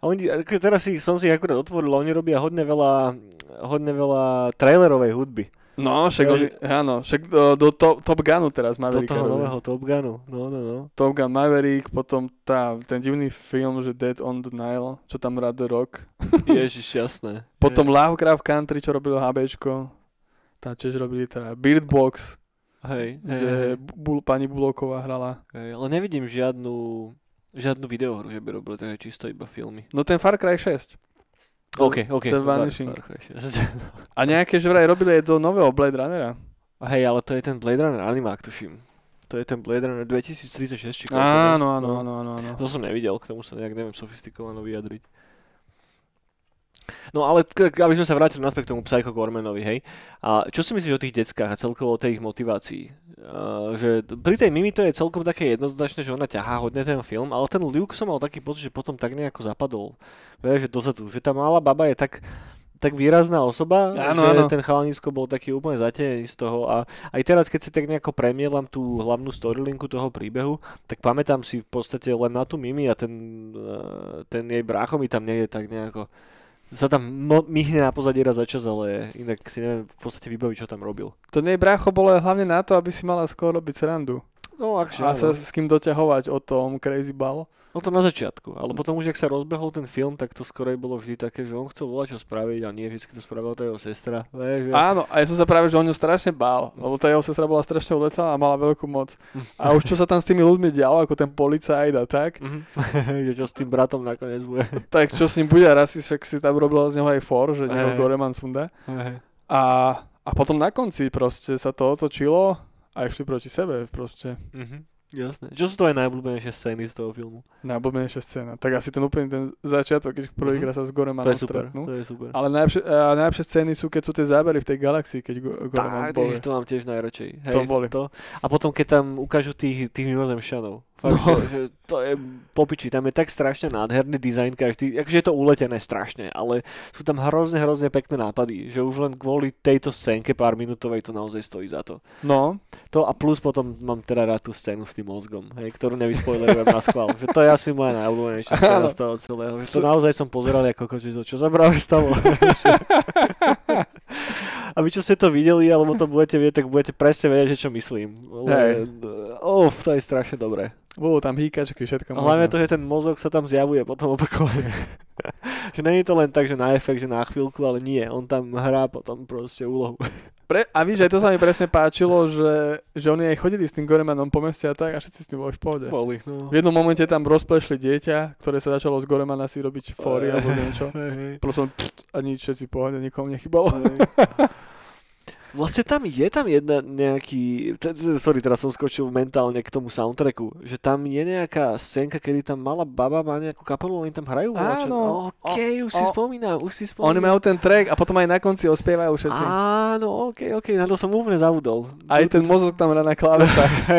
A oni, teraz si, som si akurát otvoril, oni robia hodne veľa, hodne veľa trailerovej hudby. No, však, oni, áno, však do, do to, Top Gunu teraz Do Maverick. toho nového Top Gunu. No, no, no. Top Gun Maverick, potom tá, ten divný film, že Dead on the Nile, čo tam The Rock. Ježiš, jasné. Potom Lovecraft Country, čo robilo HBčko. Tá tiež robili teda Beard Box, Hej, hej, kde hej, Bul, pani Buloková hrala. hej, ale nevidím žiadnu, žiadnu videohru, že by robili, takže čisto iba filmy. No ten Far Cry 6. OK, OK. Far- Vanishing. Far Cry 6. A nejaké že vraj robili aj do nového Blade Runnera. Hej, ale to je ten Blade Runner animák, tuším. To je ten Blade Runner 2036, či Áno, áno, No. áno, áno, áno. To som nevidel, k tomu sa nejak neviem sofistikovano vyjadriť. No ale aby sme sa vrátili naspäť k tomu Psycho Gormanovi, hej. A čo si myslíš o tých deckách a celkovo o tej ich motivácii? Uh, že pri tej Mimi to je celkom také jednoznačné, že ona ťahá hodne ten film, ale ten Luke som mal taký pocit, že potom tak nejako zapadol. Vieš, že dozadu, že tá malá baba je tak tak výrazná osoba, Áno, že áno. ten chalanisko bol taký úplne zatenený z toho a aj teraz, keď si tak nejako premielam tú hlavnú storylinku toho príbehu, tak pamätám si v podstate len na tú Mimi a ten, eh, ten jej brácho mi tam nie je tak nejako sa tam mo- myhne na pozadí raz za čas, ale inak si neviem v podstate vybaviť, čo tam robil. To nej brácho bolo hlavne na to, aby si mala skôr robiť srandu. No, A sa s kým doťahovať o tom Crazy Ball. No to na začiatku, ale potom už, ak sa rozbehol ten film, tak to skorej bolo vždy také, že on chcel volať čo spraviť a nie vždy to spravila tá jeho sestra. Vieš, že... Áno, a ja som sa práve, že o ňu strašne bál, lebo tá jeho sestra bola strašne ulecá a mala veľkú moc. A už čo sa tam s tými ľuďmi dialo, ako ten policajt a tak, Mhm. čo s tým bratom nakoniec bude. tak čo s ním bude, raz si však si tam robil z neho aj for, že neho. Goreman sunda. A, a potom na konci proste sa to otočilo a išli proti sebe proste. Mhm. Jasné. Čo sú to aj najobľúbenejšie scény z toho filmu? Najobľúbenejšia scéna. Tak asi ten úplne ten začiatok, keď prvýkrát sa s To Goremanom je super. stretnú. To je super. Ale najlepšie, najlepšie scény sú, keď sú tie zábery v tej galaxii, keď Go- Goreman povie. to mám tiež najradšej. Hej, To boli. To. A potom, keď tam ukážu tých, tých mimozemšťanov. Fakt, No. že, že, to je popiči, tam je tak strašne nádherný dizajn každý, akože je to uletené strašne, ale sú tam hrozne, hrozne pekné nápady, že už len kvôli tejto scénke pár minútovej to naozaj stojí za to. No, To a plus potom mám teda rád tú scénu s tým mozgom, hej, ktorú nevyspoilerujem na schvál. Že to je asi moja najobľúbenejšia scéna z toho celého. Že to naozaj som pozeral ako to čo sa práve stalo. a vy čo ste to videli, alebo to budete vedieť, tak budete presne vedieť, že čo myslím. Hej. Uf, to je strašne dobré. budú tam hýkačky, všetko A hlavne možné. to, že ten mozog sa tam zjavuje potom opakovane. že není to len tak, že na efekt, že na chvíľku, ale nie. On tam hrá potom proste úlohu. Pre, a víš, aj to sa mi presne páčilo, že, že oni aj chodili s tým Goremanom po meste a tak a všetci s tým boli v pohode. Boli, no. V jednom momente tam rozplešli dieťa, ktoré sa začalo z Goremana si robiť fóry alebo niečo. Hej. Proste a nič, všetci v pohode, nikomu nechybalo. Hej. Vlastne tam je tam jedna nejaký, t- t- sorry, teraz som skočil mentálne k tomu soundtracku, že tam je nejaká scénka, kedy tam malá baba má nejakú kapelu a oni tam hrajú. Áno. OK, už si o- spomínam, už si spomínam. Oni majú ten track a potom aj na konci ospievajú všetci. Áno, OK, OK, na to som úplne zabudol. Aj ten mozog tam hrá na klávesách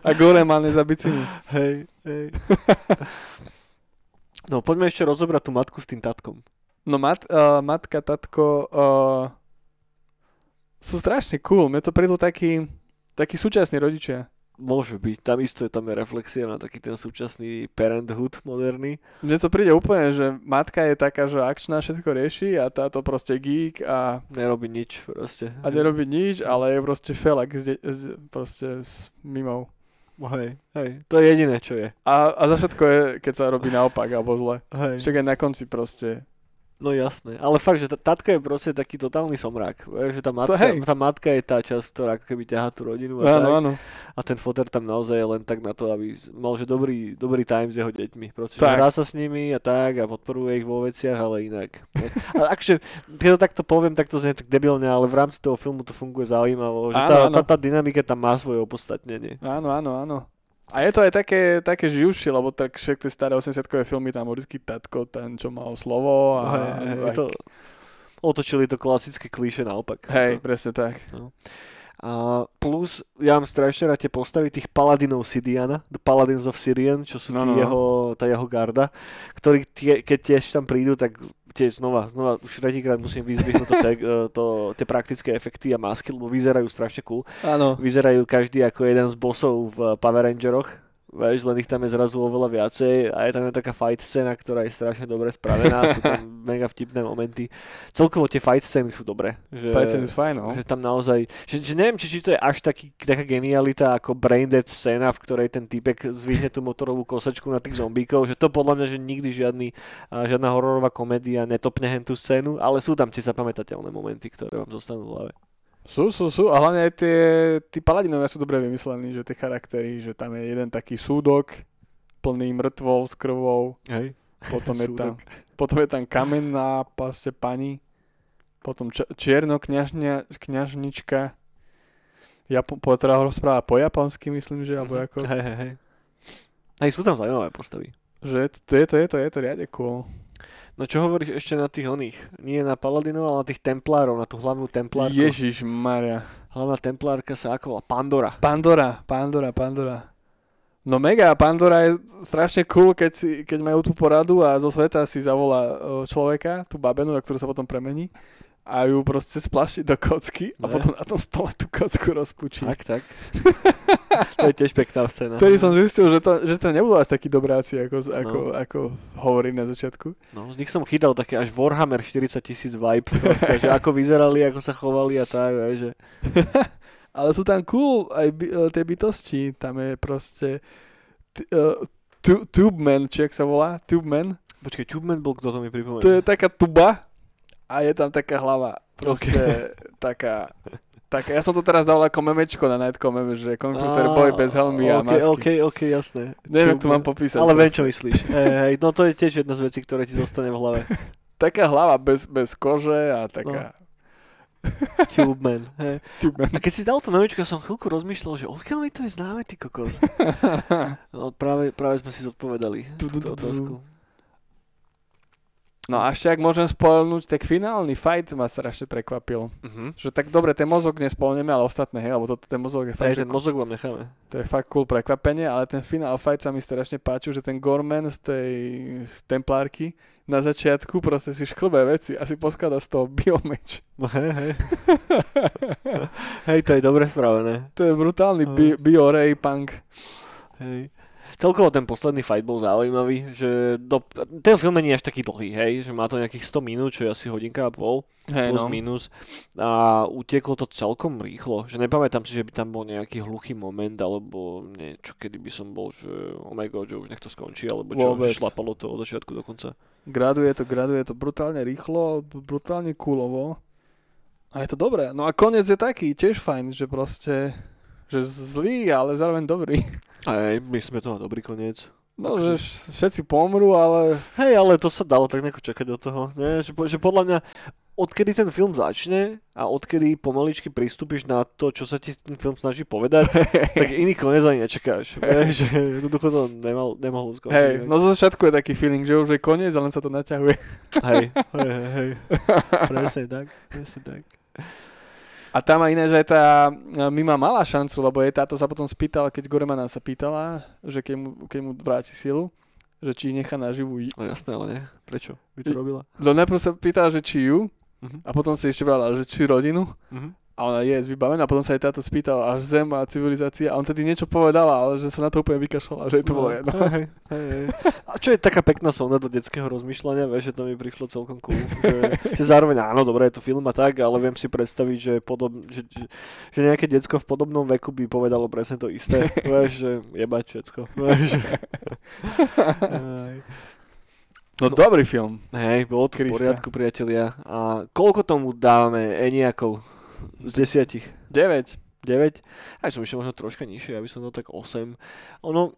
a Goreman je za biciny. hej, hej. No poďme ešte rozobrať tú matku s tým tatkom. No mat, uh, matka, tatko uh, sú strašne cool. Mne to prídu takí, takí súčasní rodičia. Môže byť, tam isto je tam je reflexia na taký ten súčasný parenthood moderný. Mne to príde úplne, že matka je taká, že akčná všetko rieši a táto proste geek a, Nerobí nič proste. a nerobí nič, ale je proste felak z, de- z, proste s mimou. Hej, hej, to je jediné, čo je. A, a za všetko je, keď sa robí naopak alebo zle. Hej. Však aj na konci proste. No jasné, ale fakt, že tá tatko je proste taký totálny somrák. Že tá matka, hej. tá matka je tá časť, ktorá ako keby ťahá tú rodinu a, Áno, tak. áno. a ten foter tam naozaj je len tak na to, aby mal že dobrý, dobrý time s jeho deťmi. Proste, Tak. hrá sa s nimi a tak a podporuje ich vo veciach, ale inak. A akže, keď to takto poviem, tak to znie tak debilne, ale v rámci toho filmu to funguje zaujímavo, že Áno, tá, áno. tá, tá dynamika tam má svoje opodstatnenie. Áno, áno, áno. A je to aj také, také živšie, lebo tak všetky tie staré 80-kové filmy, tam vždycky tatko, ten, čo mal slovo a... Hej, hej, a- to, otočili to klasické klíše naopak. hej, To- presne tak. A plus, ja mám strašne rád tie postavy tých paladinov Sidiana, The Paladins of Syrian, čo sú No, no, no. jeho, tá jeho garda, ktorí tie, keď tiež tam prídu, tak tiež znova, znova už tretíkrát musím vyzvihnúť to, to, tie praktické efekty a masky, lebo vyzerajú strašne cool. Áno. Vyzerajú každý ako jeden z bossov v Power Rangeroch, Vieš, len ich tam je zrazu oveľa viacej a je tam taká fight scéna, ktorá je strašne dobre spravená, sú tam mega vtipné momenty. Celkovo tie fight scény sú dobré. Že, Fight scene is fine, no. že tam naozaj, že, že neviem, či, či to je až taký, taká genialita ako Braindead scéna, v ktorej ten typek zvihne tú motorovú kosačku na tých zombíkov, že to podľa mňa, že nikdy žiadny, žiadna hororová komédia netopne hen tú scénu, ale sú tam tie zapamätateľné momenty, ktoré vám zostanú v hlave. Sú, sú, sú. A hlavne aj tie, tí paladinovia sú dobre vymyslení, že tie charaktery, že tam je jeden taký súdok, plný mŕtvol s krvou, Hej. potom je tam, potom je tam kamenná proste pani, potom č- čierno kňažnia, kňažnička. Japo- po, teda rozpráva po japonsky, myslím, že, alebo ako, Hej, hej, hej. Hej, sú tam zaujímavé postavy. že to je to, je to, je to riadne cool. No čo hovoríš ešte na tých oných? Nie na Paladinov, ale na tých templárov, na tú hlavnú templárku. Ježiš Maria. Hlavná templárka sa ako volá? Pandora. Pandora, Pandora, Pandora. No mega, Pandora je strašne cool, keď, si, keď majú tú poradu a zo sveta si zavolá človeka, tú babenu, na ktorú sa potom premení a ju proste splaší do kocky a Ne. potom na tom stole tú kocku rozpučí. Tak, tak. to je tiež pekná scéna. Vtedy som zistil, že to, že to nebudú až takí dobráci, ako, ako, No. ako hovorí na začiatku. No, z nich som chytal také až Warhammer 40 tisíc vibes, troška, že ako vyzerali, ako sa chovali a tak, vieš, že... Ale sú tam cool aj by, e, tie bytosti. Tam je proste t- uh, tu, Tube Man, či jak sa volá? Tube Man. Počkej, Tubeman bol, kto to mi pripomenul? To je taká tuba a je tam taká hlava. Proste taká... taká. Ja som to teraz dal ako memečko na Nightcom meme, že Computer Boy bez helmy a okay, masky. OK, OK, jasné. Neviem, jak to mám popísať. Ale viem, čo myslíš. Hej, hej, no to je tiež jedna z vecí, ktoré ti zostane v hlave. Taká hlava bez, bez kože a taká... Tubeman. Hej. Tube Man. A keď si dal to memečko, som chvíľku rozmýšľal, že odkiaľ mi to je známe, ty kokos. No práve, práve sme si zodpovedali tú otázku. No a ešte ak môžem spoilnúť, tak finálny fight ma strašne prekvapil. Uh-huh. Že tak dobre, ten mozog nespolneme, ale ostatné, hej, lebo to, ten mozog je fakt, že ten mozog vám necháme. To je fakt cool prekvapenie, ale ten final fight sa mi strašne páčil, že ten Gorman z tej z templárky na začiatku proste si šklbe veci a si poskladá z toho biomeč. No hej, hej. hej, to je dobre spravené. To je brutálny bi- bio-ray punk. Hej. Celkovo ten posledný fight bol zaujímavý, že do, ten film není až taký dlhý, hej, že má to nejakých 100 minút, čo je asi hodinka a pol, Hej, plus no. minus. A utieklo to celkom rýchlo, že nepamätám si, že by tam bol nejaký hluchý moment, alebo niečo, kedy by som bol, že oh my god, že už nech to skončí, alebo čo, Vôbec. že šlapalo to od začiatku do konca. Graduje to, graduje to brutálne rýchlo, brutálne coolovo. A je to dobré. No a koniec je taký, tiež fajn, že proste, že zlý, ale zároveň dobrý. Hej, my sme to na dobrý koniec. No, že vš- všetci pomrú, ale Hej, ale to sa dalo tak nejako čakať do toho. Nie? Že, že podľa mňa, odkedy ten film začne a odkedy pomaličky pristúpiš na to, čo sa ti ten film snaží povedať, tak iný koniec ani nečakáš. Vieš, že jednoducho to nemal, nemohlo skončiť. hej, no zo začiatku je taký feeling, že už je koniec a len sa to naťahuje. hej, hej, hej, hej. Presne tak, presne tak. A tam aj iné, že tá Mima mala šancu, lebo jej táto sa potom spýtala, keď Goremana sa pýtala, že keď mu, keď mu vráti silu, že či nechá naživú. No jasné, ale nie. Prečo? By to robila? No najprv sa pýtala, že či ju, Mhm. a potom si ešte brala, že či rodinu. Mhm. A ona je vybavená, a potom sa jej táto spýtala až zem a civilizácia a on tedy niečo povedala, ale že sa na to úplne vykašľala, že jej to bolo jedno. No, Hej, hej, hej. A čo je taká pekná sonda do detského rozmýšľania, vieš, že to mi prišlo celkom cool. Že, že zároveň áno, dobre, je to film a tak, ale viem si predstaviť, že, podob, že, že, že nejaké decko v podobnom veku by povedalo presne to isté. vieš, že jebať všetko. Vieš, že... Hej. No, dobrý film. Hej, bolo to v Krista. poriadku, priatelia. A koľko tomu dávame Eniakov z desiatich? 9. 9? Aj som ešte možno troška nižšie, aby som dal tak 8. Ono,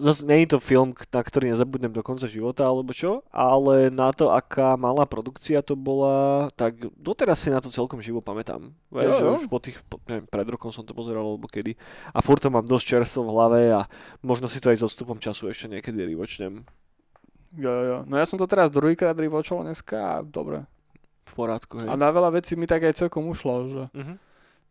zase nie je to film, na ktorý nezabudnem do konca života, alebo čo, ale na to, aká malá produkcia to bola, tak doteraz si na to celkom živo pamätám. Vieš, Jo, jo. už po tých, po, neviem, pred rokom som to pozeral, alebo kedy. A furt to mám dosť čerstvo v hlave a možno si to aj s odstupom času ešte niekedy rivočnem jo, jo. No ja som to teraz druhýkrát rivočol dneska a dobre. V porádku. Hej. A na veľa vecí mi tak aj celkom ušlo, že Mhm.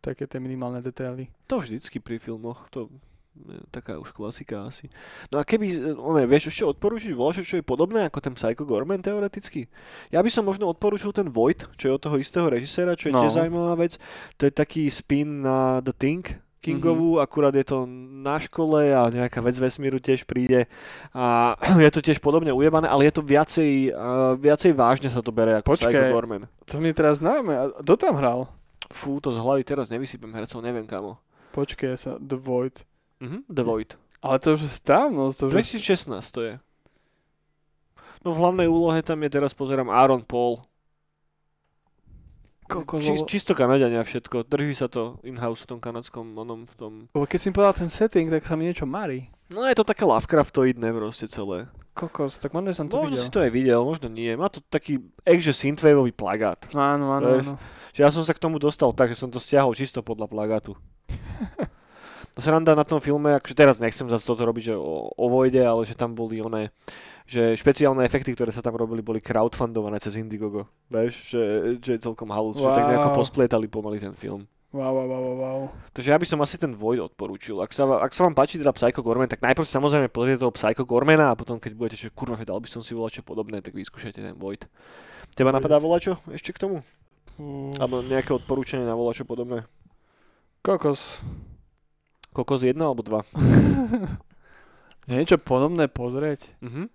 také tie minimálne detaily. To vždycky pri filmoch, to je taká už klasika asi. No a keby, one, vieš ešte odporúčiť voľašo, čo je podobné ako ten Psycho Gorman teoreticky? Ja by som možno odporúčil ten Void, čo je od toho istého režiséra, čo je No. tiež zaujímavá vec. To je taký spin na The Thing, Kingovú, akurát je to na škole a nejaká vec vesmíru tiež príde a je to tiež podobne ujebané, ale je to viacej, uh, viacej vážne sa to bere ako Počkaj. Psycho Gorman. To mi teraz známe. A kto tam hral? Fú, to z hlavy teraz nevysypem hercov, neviem kamo. Počkej sa, The Void. Mhm, The Void. Ale to už je stávno. To už... 2016 to je. No v hlavnej úlohe tam je teraz, pozerám, Aaron Paul. Koľko Či, čisto Kanadiania všetko. Drží sa to in-house v tom kanadskom onom v tom... Keď si mi povedal ten setting, tak sa mi niečo marí. No je to také Lovecraftoidné proste celé. Kokos, tak možno som to Možno videl. si to aj videl, možno nie. Má to taký ekže synthwaveový plagát. No, áno, áno, áno. Čiže ja som sa k tomu dostal tak, že som to stiahol čisto podľa plagátu. Sranda na tom filme, akože teraz nechcem zase toto robiť, že o, o Vojde, ale že tam boli oné, že špeciálne efekty, ktoré sa tam robili, boli crowdfundované cez Indiegogo. Vieš, že, že je celkom halus, wow. že tak nejako posplietali pomaly ten film. Wow, wow, wow, wow. Takže ja by som asi ten Void odporúčil. Ak sa, ak sa vám páči teda Psycho Gorman, tak najprv samozrejme pozrite toho Psycho Gormana a potom keď budete, že kurva, že dal by som si volačo podobné, tak vyskúšajte ten Void. Teba napadá volačo ešte k tomu? Mm, Alebo nejaké odporúčanie na volačo podobné? Kokos. Kokos 1 alebo 2? Niečo podobné pozrieť? Mhm.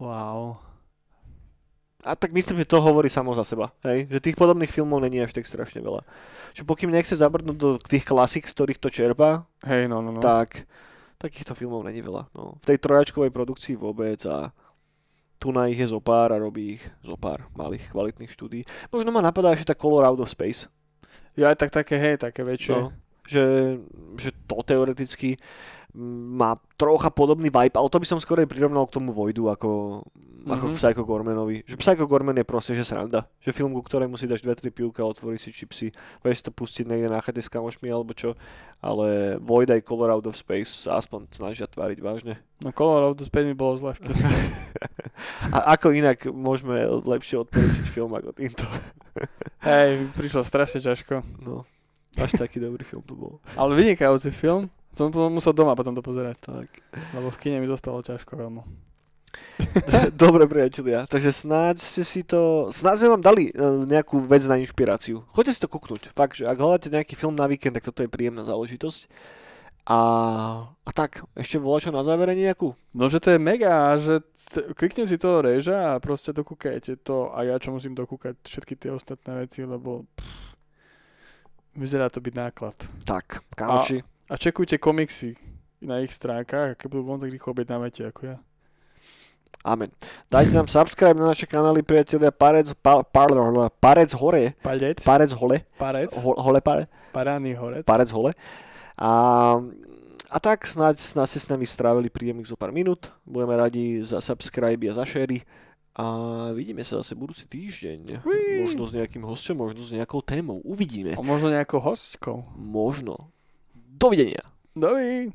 Wow. A tak myslím, že to hovorí samo za seba. Hej? Že tých podobných filmov není až tak strašne veľa. Že pokým nechce zabrnúť do tých klasík, z ktorých to čerpá, Hej, no, no, no. tak takýchto filmov není veľa. No. V tej trojačkovej produkcii vôbec a tu na ich je zopár a robí ich zopár malých kvalitných štúdí. Možno ma napadá ešte tá Color Out of Space. Ja aj tak také, hej, také väčšie. No, že, že to teoreticky má trocha podobný vibe, ale to by som skôr prirovnal k tomu Voidu ako, mm-hmm. ako Mhm. Psycho Gormanovi. Že Psycho Gorman je proste, že sranda. Že film, ku ktorému si dáš 2-3 pivka, otvorí si čipsy, vieš to pustiť niekde na chate s kamošmi alebo čo. Ale Void aj Color Out of Space sa aspoň snažia tváriť vážne. No Color of the Space mi bolo zle. A ako inak môžeme lepšie odporučiť film ako týmto. Hej, prišlo strašne ťažko. No, až taký dobrý film to bol. Ale vynikajúci film. Som to musel doma potom to pozerať, Tak. lebo v kine mi zostalo ťažko veľmi. Dobre, priatelia. Takže snáď ste si to... Snáď sme vám dali uh, nejakú vec na inšpiráciu. Choďte si to kúknuť. Fakt, že ak hľadáte nejaký film na víkend, tak toto je príjemná záležitosť. A, a tak, ešte volačo na závere nejakú? No, že to je mega, že t- klikne si toho reža a proste dokúkajte to a ja čo musím dokúkať všetky tie ostatné veci, lebo pff, vyzerá to byť náklad. Tak, kamoši. A čekujte komiksy na ich stránkach a keď budú von, tak ich objednávate ako ja. Amen. Dajte nám subscribe na naše kanály, priatelia. Parec, pa, par, parec hore. Palec, Parec hole. parec, Ho, hole pare. parány horec. Parec hole. A, a tak snáď, snáď ste s nami strávili príjemných zo pár minút. Budeme radi za subscribe a za share. A vidíme sa zase budúci týždeň. Možno s nejakým hostom, možno s nejakou témou. Uvidíme. A možno nejakou hostkou. Možno. Dovidenia. Dovi.